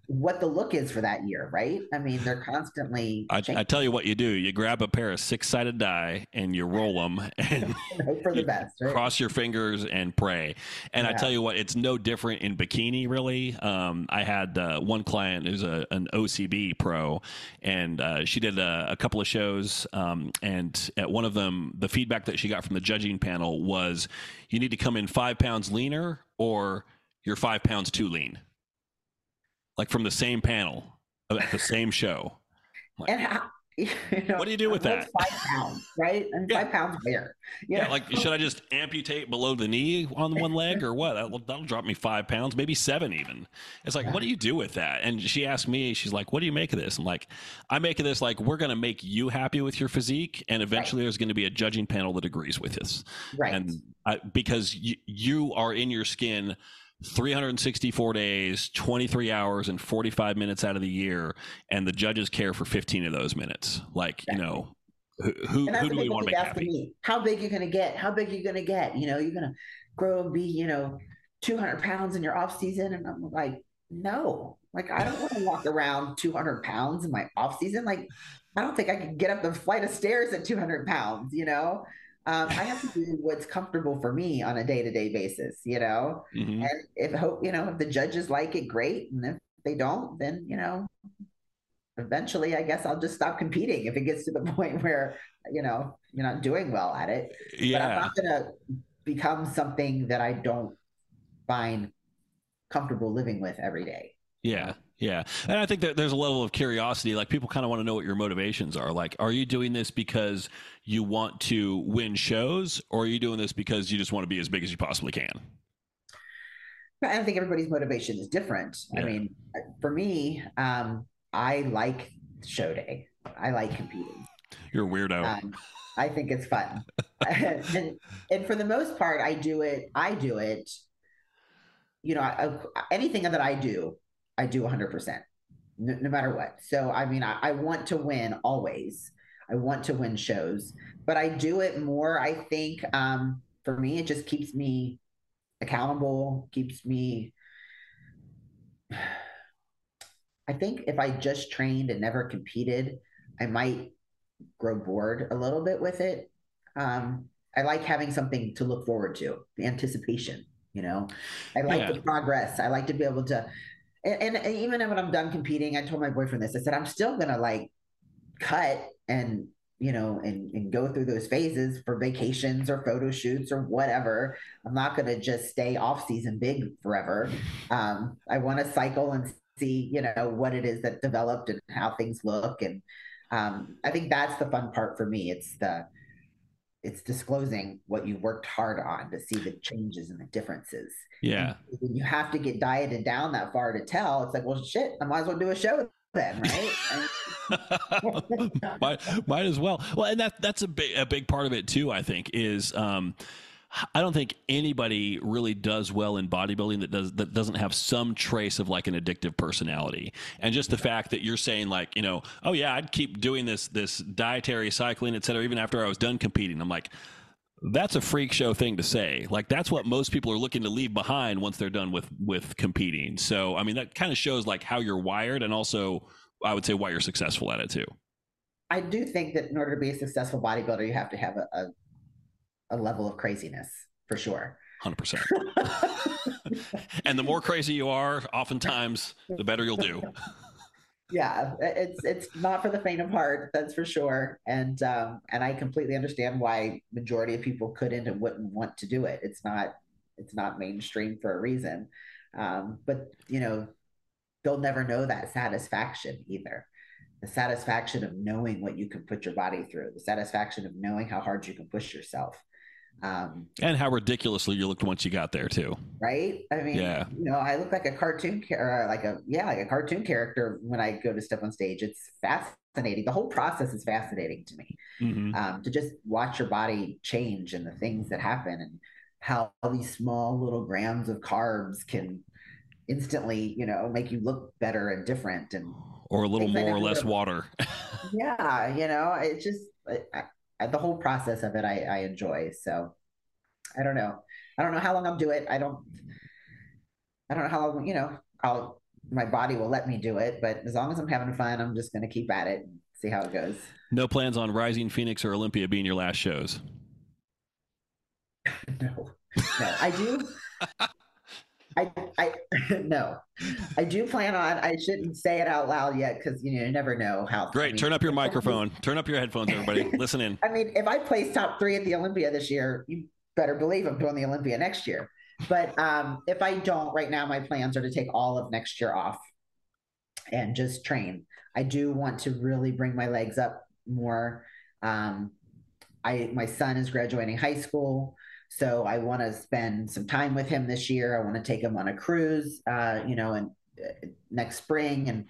what the look is for that year, right? I mean, they're constantly. I, I, tell you what you do: you grab a pair of six-sided die and you roll them, and for the best. Right? Cross your fingers and pray. And yeah. I tell you what, it's no different in bikini. Really, um, I had uh, one client who's a, an OCB pro, and uh, she did a, a, couple of shows, um, and at one of them, the feedback that she got from the judging panel was, "You need to come in five pounds leaner, or you're five pounds too lean." Like from the same panel uh, at the same show. Like, and how, you know, what do you do with that? Five pounds, right? And yeah. five pounds where? Yeah, know? like should I just amputate below the knee on one leg or what? That'll, that'll drop me five pounds, maybe seven even. It's like, yeah. what do you do with that? And she asked me, she's like, what do you make of this? I'm like, I make of this like we're going to make you happy with your physique, and eventually right. there's going to be a judging panel that agrees with this, right? And I, because you, you are in your skin 364 days, 23 hours, and 45 minutes out of the year, and the judges care for 15 of those minutes. Like, you know, who, who, who do we want to make happy? Me, how big you're going to get? How big you're going to get? You know, you're going to grow and be, you know, 200 pounds in your off season. And I'm like, no, like, I don't want to walk around 200 pounds in my off season. Like, I don't think I could get up the flight of stairs at 200 pounds, you know? Um, I have to do what's comfortable for me on a day to day basis, you know. Mm-hmm. And if hope, you know, if the judges like it, great, and if they don't, then you know, eventually, I guess I'll just stop competing if it gets to the point where you know you're not doing well at it. Yeah. But I'm not gonna become something that I don't find comfortable living with every day. Yeah. Yeah. And I think that there's a level of curiosity. Like people kind of want to know what your motivations are. Like, are you doing this because you want to win shows or are you doing this because you just want to be as big as you possibly can? I don't think everybody's motivation is different. Yeah. I mean, for me, um, I like show day. I like competing. You're a weirdo. Um, I think it's fun. and, and for the most part, I do it. I do it. You know, I, anything that I do, I do 100%, no, no matter what. So, I mean, I, I want to win always. I want to win shows, but I do it more. I think um, for me, it just keeps me accountable, keeps me. I think if I just trained and never competed, I might grow bored a little bit with it. Um, I like having something to look forward to, the anticipation. You know, I like yeah. the progress. I like to be able to and, and even when I'm done competing, I told my boyfriend this. I said, I'm still gonna like cut and you know and, and go through those phases for vacations or photo shoots or whatever i'm not going to just stay off season big forever um, i want to cycle and see you know what it is that developed and how things look and um, I think that's the fun part for me. It's the it's disclosing what you worked hard on to see the changes and the differences. Yeah. And you have to get dieted down that far to tell. It's like, well, shit, I might as well do a show then, right? might, might as well. Well, and that that's a big a big part of it too. I think is um, I don't think anybody really does well in bodybuilding that does that doesn't have some trace of like an addictive personality. And just the fact that you're saying like, you know, oh yeah, I'd keep doing this this dietary cycling, et cetera, even after I was done competing. I'm like, that's a freak show thing to say. Like that's what most people are looking to leave behind once they're done with with competing. So I mean that kind of shows like how you're wired and also I would say why you're successful at it too. I do think that in order to be a successful bodybuilder, you have to have a, a a level of craziness for sure. 100%. and the more crazy you are, oftentimes the better you'll do. yeah, it's it's not for the faint of heart, that's for sure. And um, and I completely understand why majority of people couldn't and wouldn't want to do it. It's not it's not mainstream for a reason. Um, but you know, they'll never know that satisfaction either. The satisfaction of knowing what you can put your body through, the satisfaction of knowing how hard you can push yourself. Um, and how ridiculously you looked once you got there too. Right. I mean, yeah. you know, I look like a cartoon character, like a, yeah, like a cartoon character when I go to step on stage. It's fascinating. The whole process is fascinating to me mm-hmm. um, to just watch your body change and the things that happen and how these small little grams of carbs can instantly, you know, make you look better and different and, or a little more or less water. yeah. You know, it's just, I, the whole process of it I, I enjoy. So I don't know. I don't know how long I'll do it. I don't I don't know how long, you know, I'll my body will let me do it, but as long as I'm having fun, I'm just gonna keep at it and see how it goes. No plans on Rising Phoenix or Olympia being your last shows. no. No. I do I, I no, I do plan on. I shouldn't say it out loud yet because you know you never know how. Great, I mean, turn up your microphone. turn up your headphones, everybody. Listen in. I mean, if I place top three at the Olympia this year, you better believe I'm doing the Olympia next year. But um, if I don't, right now my plans are to take all of next year off and just train. I do want to really bring my legs up more. Um, I my son is graduating high school. So I want to spend some time with him this year. I want to take him on a cruise, uh, you know, and uh, next spring and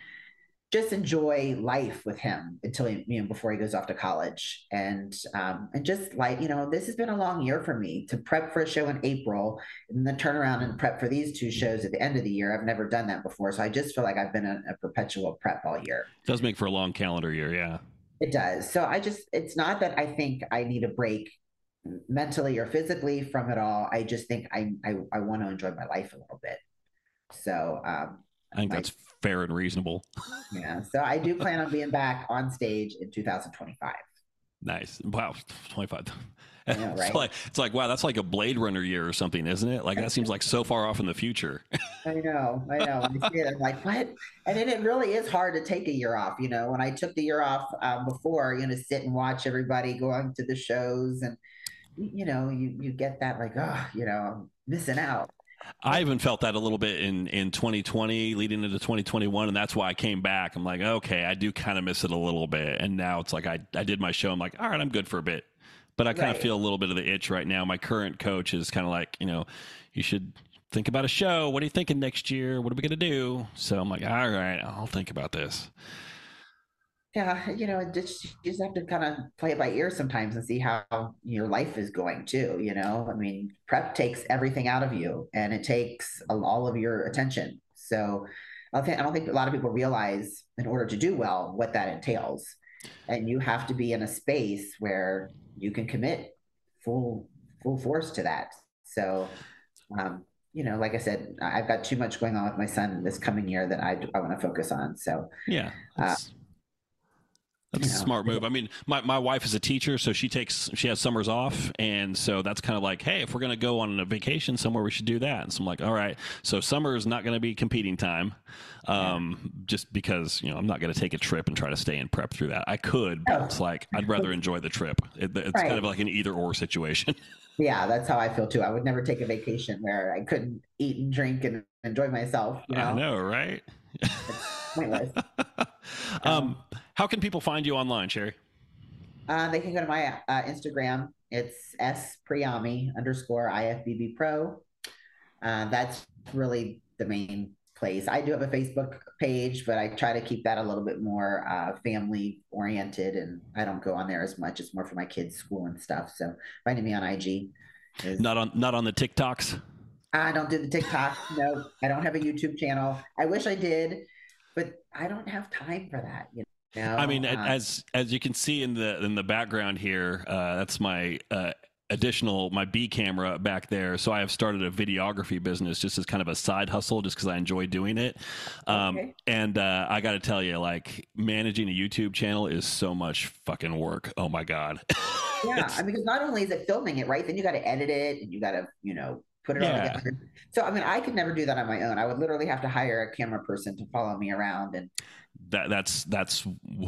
just enjoy life with him until he, you know, before he goes off to college. And, um, and just like, you know, this has been a long year for me to prep for a show in April and then turn around and prep for these two shows at the end of the year. I've never done that before. So I just feel like I've been a, a perpetual prep all year. It does make for a long calendar year. Yeah. It does. So I just, it's not that I think I need a break mentally or physically from it all. I just think I I, I want to enjoy my life a little bit. So um, I think my, that's fair and reasonable. yeah. So I do plan on being back on stage in 2025. Nice. Wow. 25. Know, right? it's, like, it's like, wow, that's like a Blade Runner year or something, isn't it? Like, that seems like so far off in the future. I know. I know. When I see it, I'm like, what? And then it really is hard to take a year off. You know, when I took the year off um, before, you know, sit and watch everybody going to the shows and, you know, you, you get that like, oh, you know, I'm missing out. I even felt that a little bit in, in 2020 leading into 2021. And that's why I came back. I'm like, okay, I do kind of miss it a little bit. And now it's like, I, I did my show. I'm like, all right, I'm good for a bit, but I kind right. of feel a little bit of the itch right now. My current coach is kind of like, you know, you should think about a show. What are you thinking next year? What are we going to do? So I'm like, all right, I'll think about this yeah, you know, just you just have to kind of play it by ear sometimes and see how your life is going too. You know, I mean, prep takes everything out of you, and it takes all of your attention. So, I think I don't think a lot of people realize in order to do well what that entails, and you have to be in a space where you can commit full full force to that. So, um, you know, like I said, I've got too much going on with my son this coming year that I, I want to focus on. So, yeah, uh, that's a smart move. I mean, my, my wife is a teacher, so she takes she has summers off, and so that's kind of like, hey, if we're gonna go on a vacation somewhere, we should do that. And so I'm like, all right, so summer is not going to be competing time, um, yeah. just because you know I'm not going to take a trip and try to stay in prep through that. I could, but it's like I'd rather enjoy the trip. It, it's right. kind of like an either or situation. Yeah, that's how I feel too. I would never take a vacation where I couldn't eat and drink and enjoy myself. You know? I know, right? um, How can people find you online, Sherry? Uh, they can go to my uh, Instagram. It's s priami underscore ifbb pro. Uh, that's really the main place. I do have a Facebook page, but I try to keep that a little bit more uh, family oriented, and I don't go on there as much. It's more for my kids' school and stuff. So finding me on IG. Is, not on not on the TikToks. I don't do the TikTok. no, I don't have a YouTube channel. I wish I did, but I don't have time for that. You know. I mean, um, as as you can see in the in the background here, uh, that's my uh, additional my B camera back there. So I have started a videography business just as kind of a side hustle, just because I enjoy doing it. Um, okay. And uh, I got to tell you, like managing a YouTube channel is so much fucking work. Oh my god. yeah, I mean, because not only is it filming it, right? Then you got to edit it, and you got to, you know, put it yeah. all together. So I mean, I could never do that on my own. I would literally have to hire a camera person to follow me around and. That, that's that's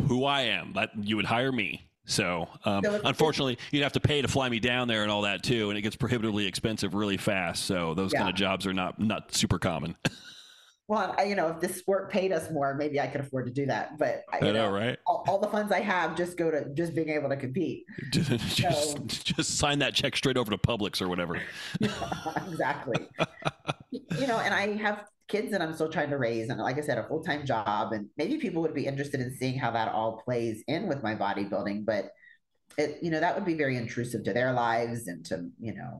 who I am. That you would hire me. So, um, unfortunately, you'd have to pay to fly me down there and all that too, and it gets prohibitively expensive really fast. So, those yeah. kind of jobs are not not super common. well, I, you know, if this work paid us more, maybe I could afford to do that. But I know, know, right? All, all, the funds I have just go to just being able to compete. just, so, just sign that check straight over to Publix or whatever. exactly. you know, and I have kids that I'm still trying to raise, and like I said, a full time job. And maybe people would be interested in seeing how that all plays in with my bodybuilding, but it you know that would be very intrusive to their lives and to you know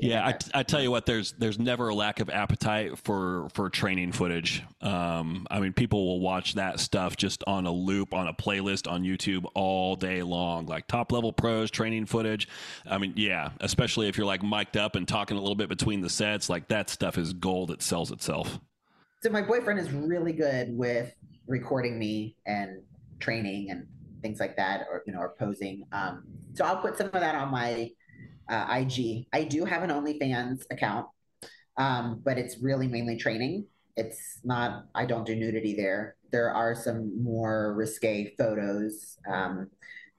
yeah I, I tell you what there's there's never a lack of appetite for for training footage. Um i mean people will watch that stuff just on a loop on a playlist on youtube all day long like top level pros training footage. I mean yeah especially if you're like mic'd up and talking a little bit between the sets like that stuff is gold it sells itself. So my boyfriend is really good with recording me and training and things like that, or you know, or posing. Um, so I'll put some of that on my uh, IG. I do have an OnlyFans account, um, but it's really mainly training. It's not. I don't do nudity there. There are some more risque photos um,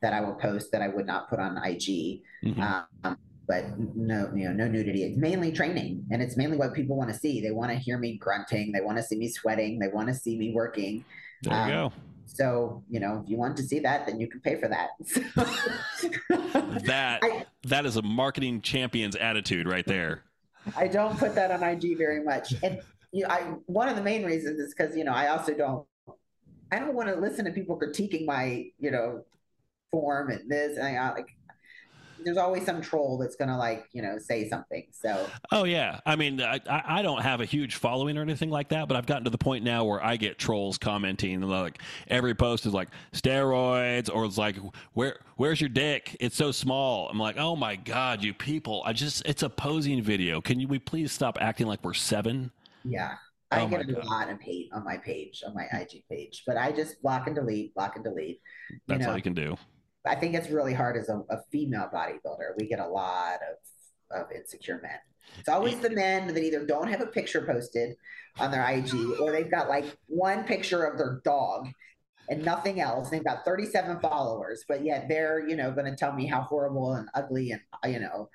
that I will post that I would not put on IG. Mm-hmm. Um, but no, you know, no nudity. It's mainly training, and it's mainly what people want to see. They want to hear me grunting. They want to see me sweating. They want to see me working. There you um, go. So, you know, if you want to see that, then you can pay for that. that I, that is a marketing champion's attitude right there. I don't put that on IG very much. And you know, I one of the main reasons is because, you know, I also don't I don't want to listen to people critiquing my, you know, form and this and I like there's always some troll that's gonna like you know say something. So. Oh yeah, I mean, I I don't have a huge following or anything like that, but I've gotten to the point now where I get trolls commenting like every post is like steroids or it's like where where's your dick? It's so small. I'm like, oh my god, you people! I just it's a posing video. Can you we please stop acting like we're seven? Yeah. Oh I oh get a lot of hate on my page, on my IG page, but I just block and delete, block and delete. That's know? all you can do. I think it's really hard as a, a female bodybuilder. We get a lot of, of insecure men. It's always the men that either don't have a picture posted on their IG or they've got like one picture of their dog and nothing else. They've got 37 followers, but yet they're, you know, going to tell me how horrible and ugly and, you know,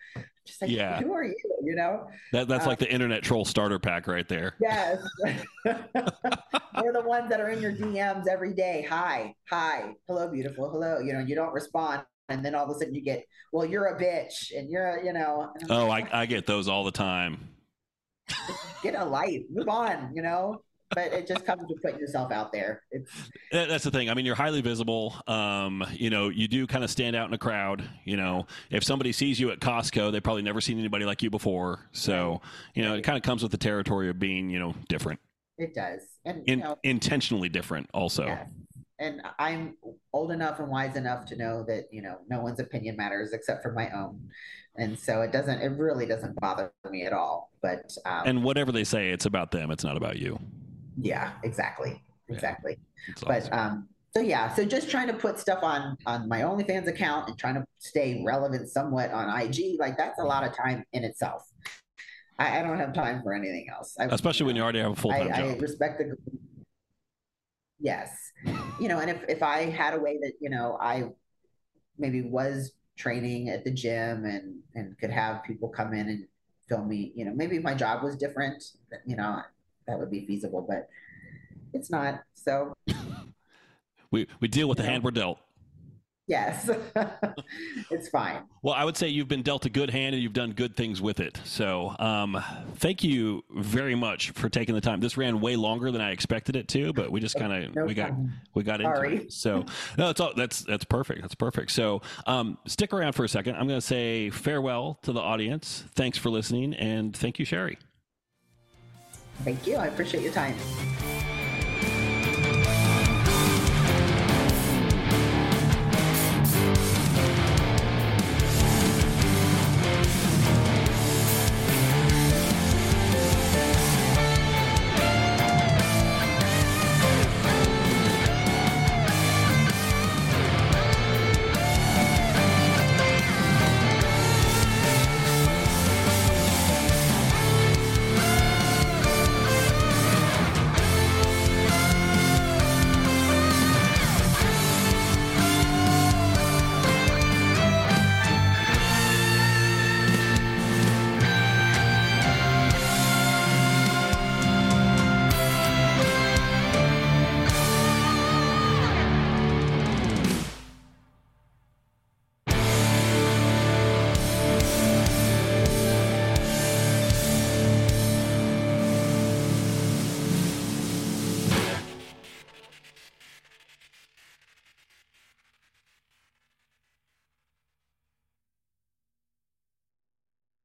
just like, yeah. who are you? You know, that, that's um, like the internet troll starter pack right there. Yes. They're the ones that are in your DMs every day. Hi, hi, hello, beautiful, hello. You know, you don't respond. And then all of a sudden you get, well, you're a bitch and you're, you know. Oh, I, I get those all the time. get a life, move on, you know? But it just comes to putting yourself out there. It's that's the thing. I mean, you're highly visible. Um, you know, you do kind of stand out in a crowd. You know, if somebody sees you at Costco, they've probably never seen anybody like you before. So, you know, it kind of comes with the territory of being, you know, different. It does, and In, you know, intentionally different, also. Yes. And I'm old enough and wise enough to know that you know no one's opinion matters except for my own, and so it doesn't. It really doesn't bother me at all. But um, and whatever they say, it's about them. It's not about you. Yeah, exactly, exactly. Yeah, but awesome. um, so yeah, so just trying to put stuff on on my OnlyFans account and trying to stay relevant somewhat on IG, like that's a lot of time in itself. I, I don't have time for anything else. I, Especially you know, when you already have a full time job. I respect the. Yes, you know, and if if I had a way that you know I maybe was training at the gym and and could have people come in and film me, you know, maybe my job was different, you know, that would be feasible, but it's not. So we we deal with the hand we're dealt. Yes, it's fine. Well, I would say you've been dealt a good hand and you've done good things with it. So, um, thank you very much for taking the time. This ran way longer than I expected it to, but we just kind of No we got problem. we got into it. So, no, that's all. That's that's perfect. That's perfect. So, um, stick around for a second. I'm going to say farewell to the audience. Thanks for listening, and thank you, Sherry. Thank you. I appreciate your time.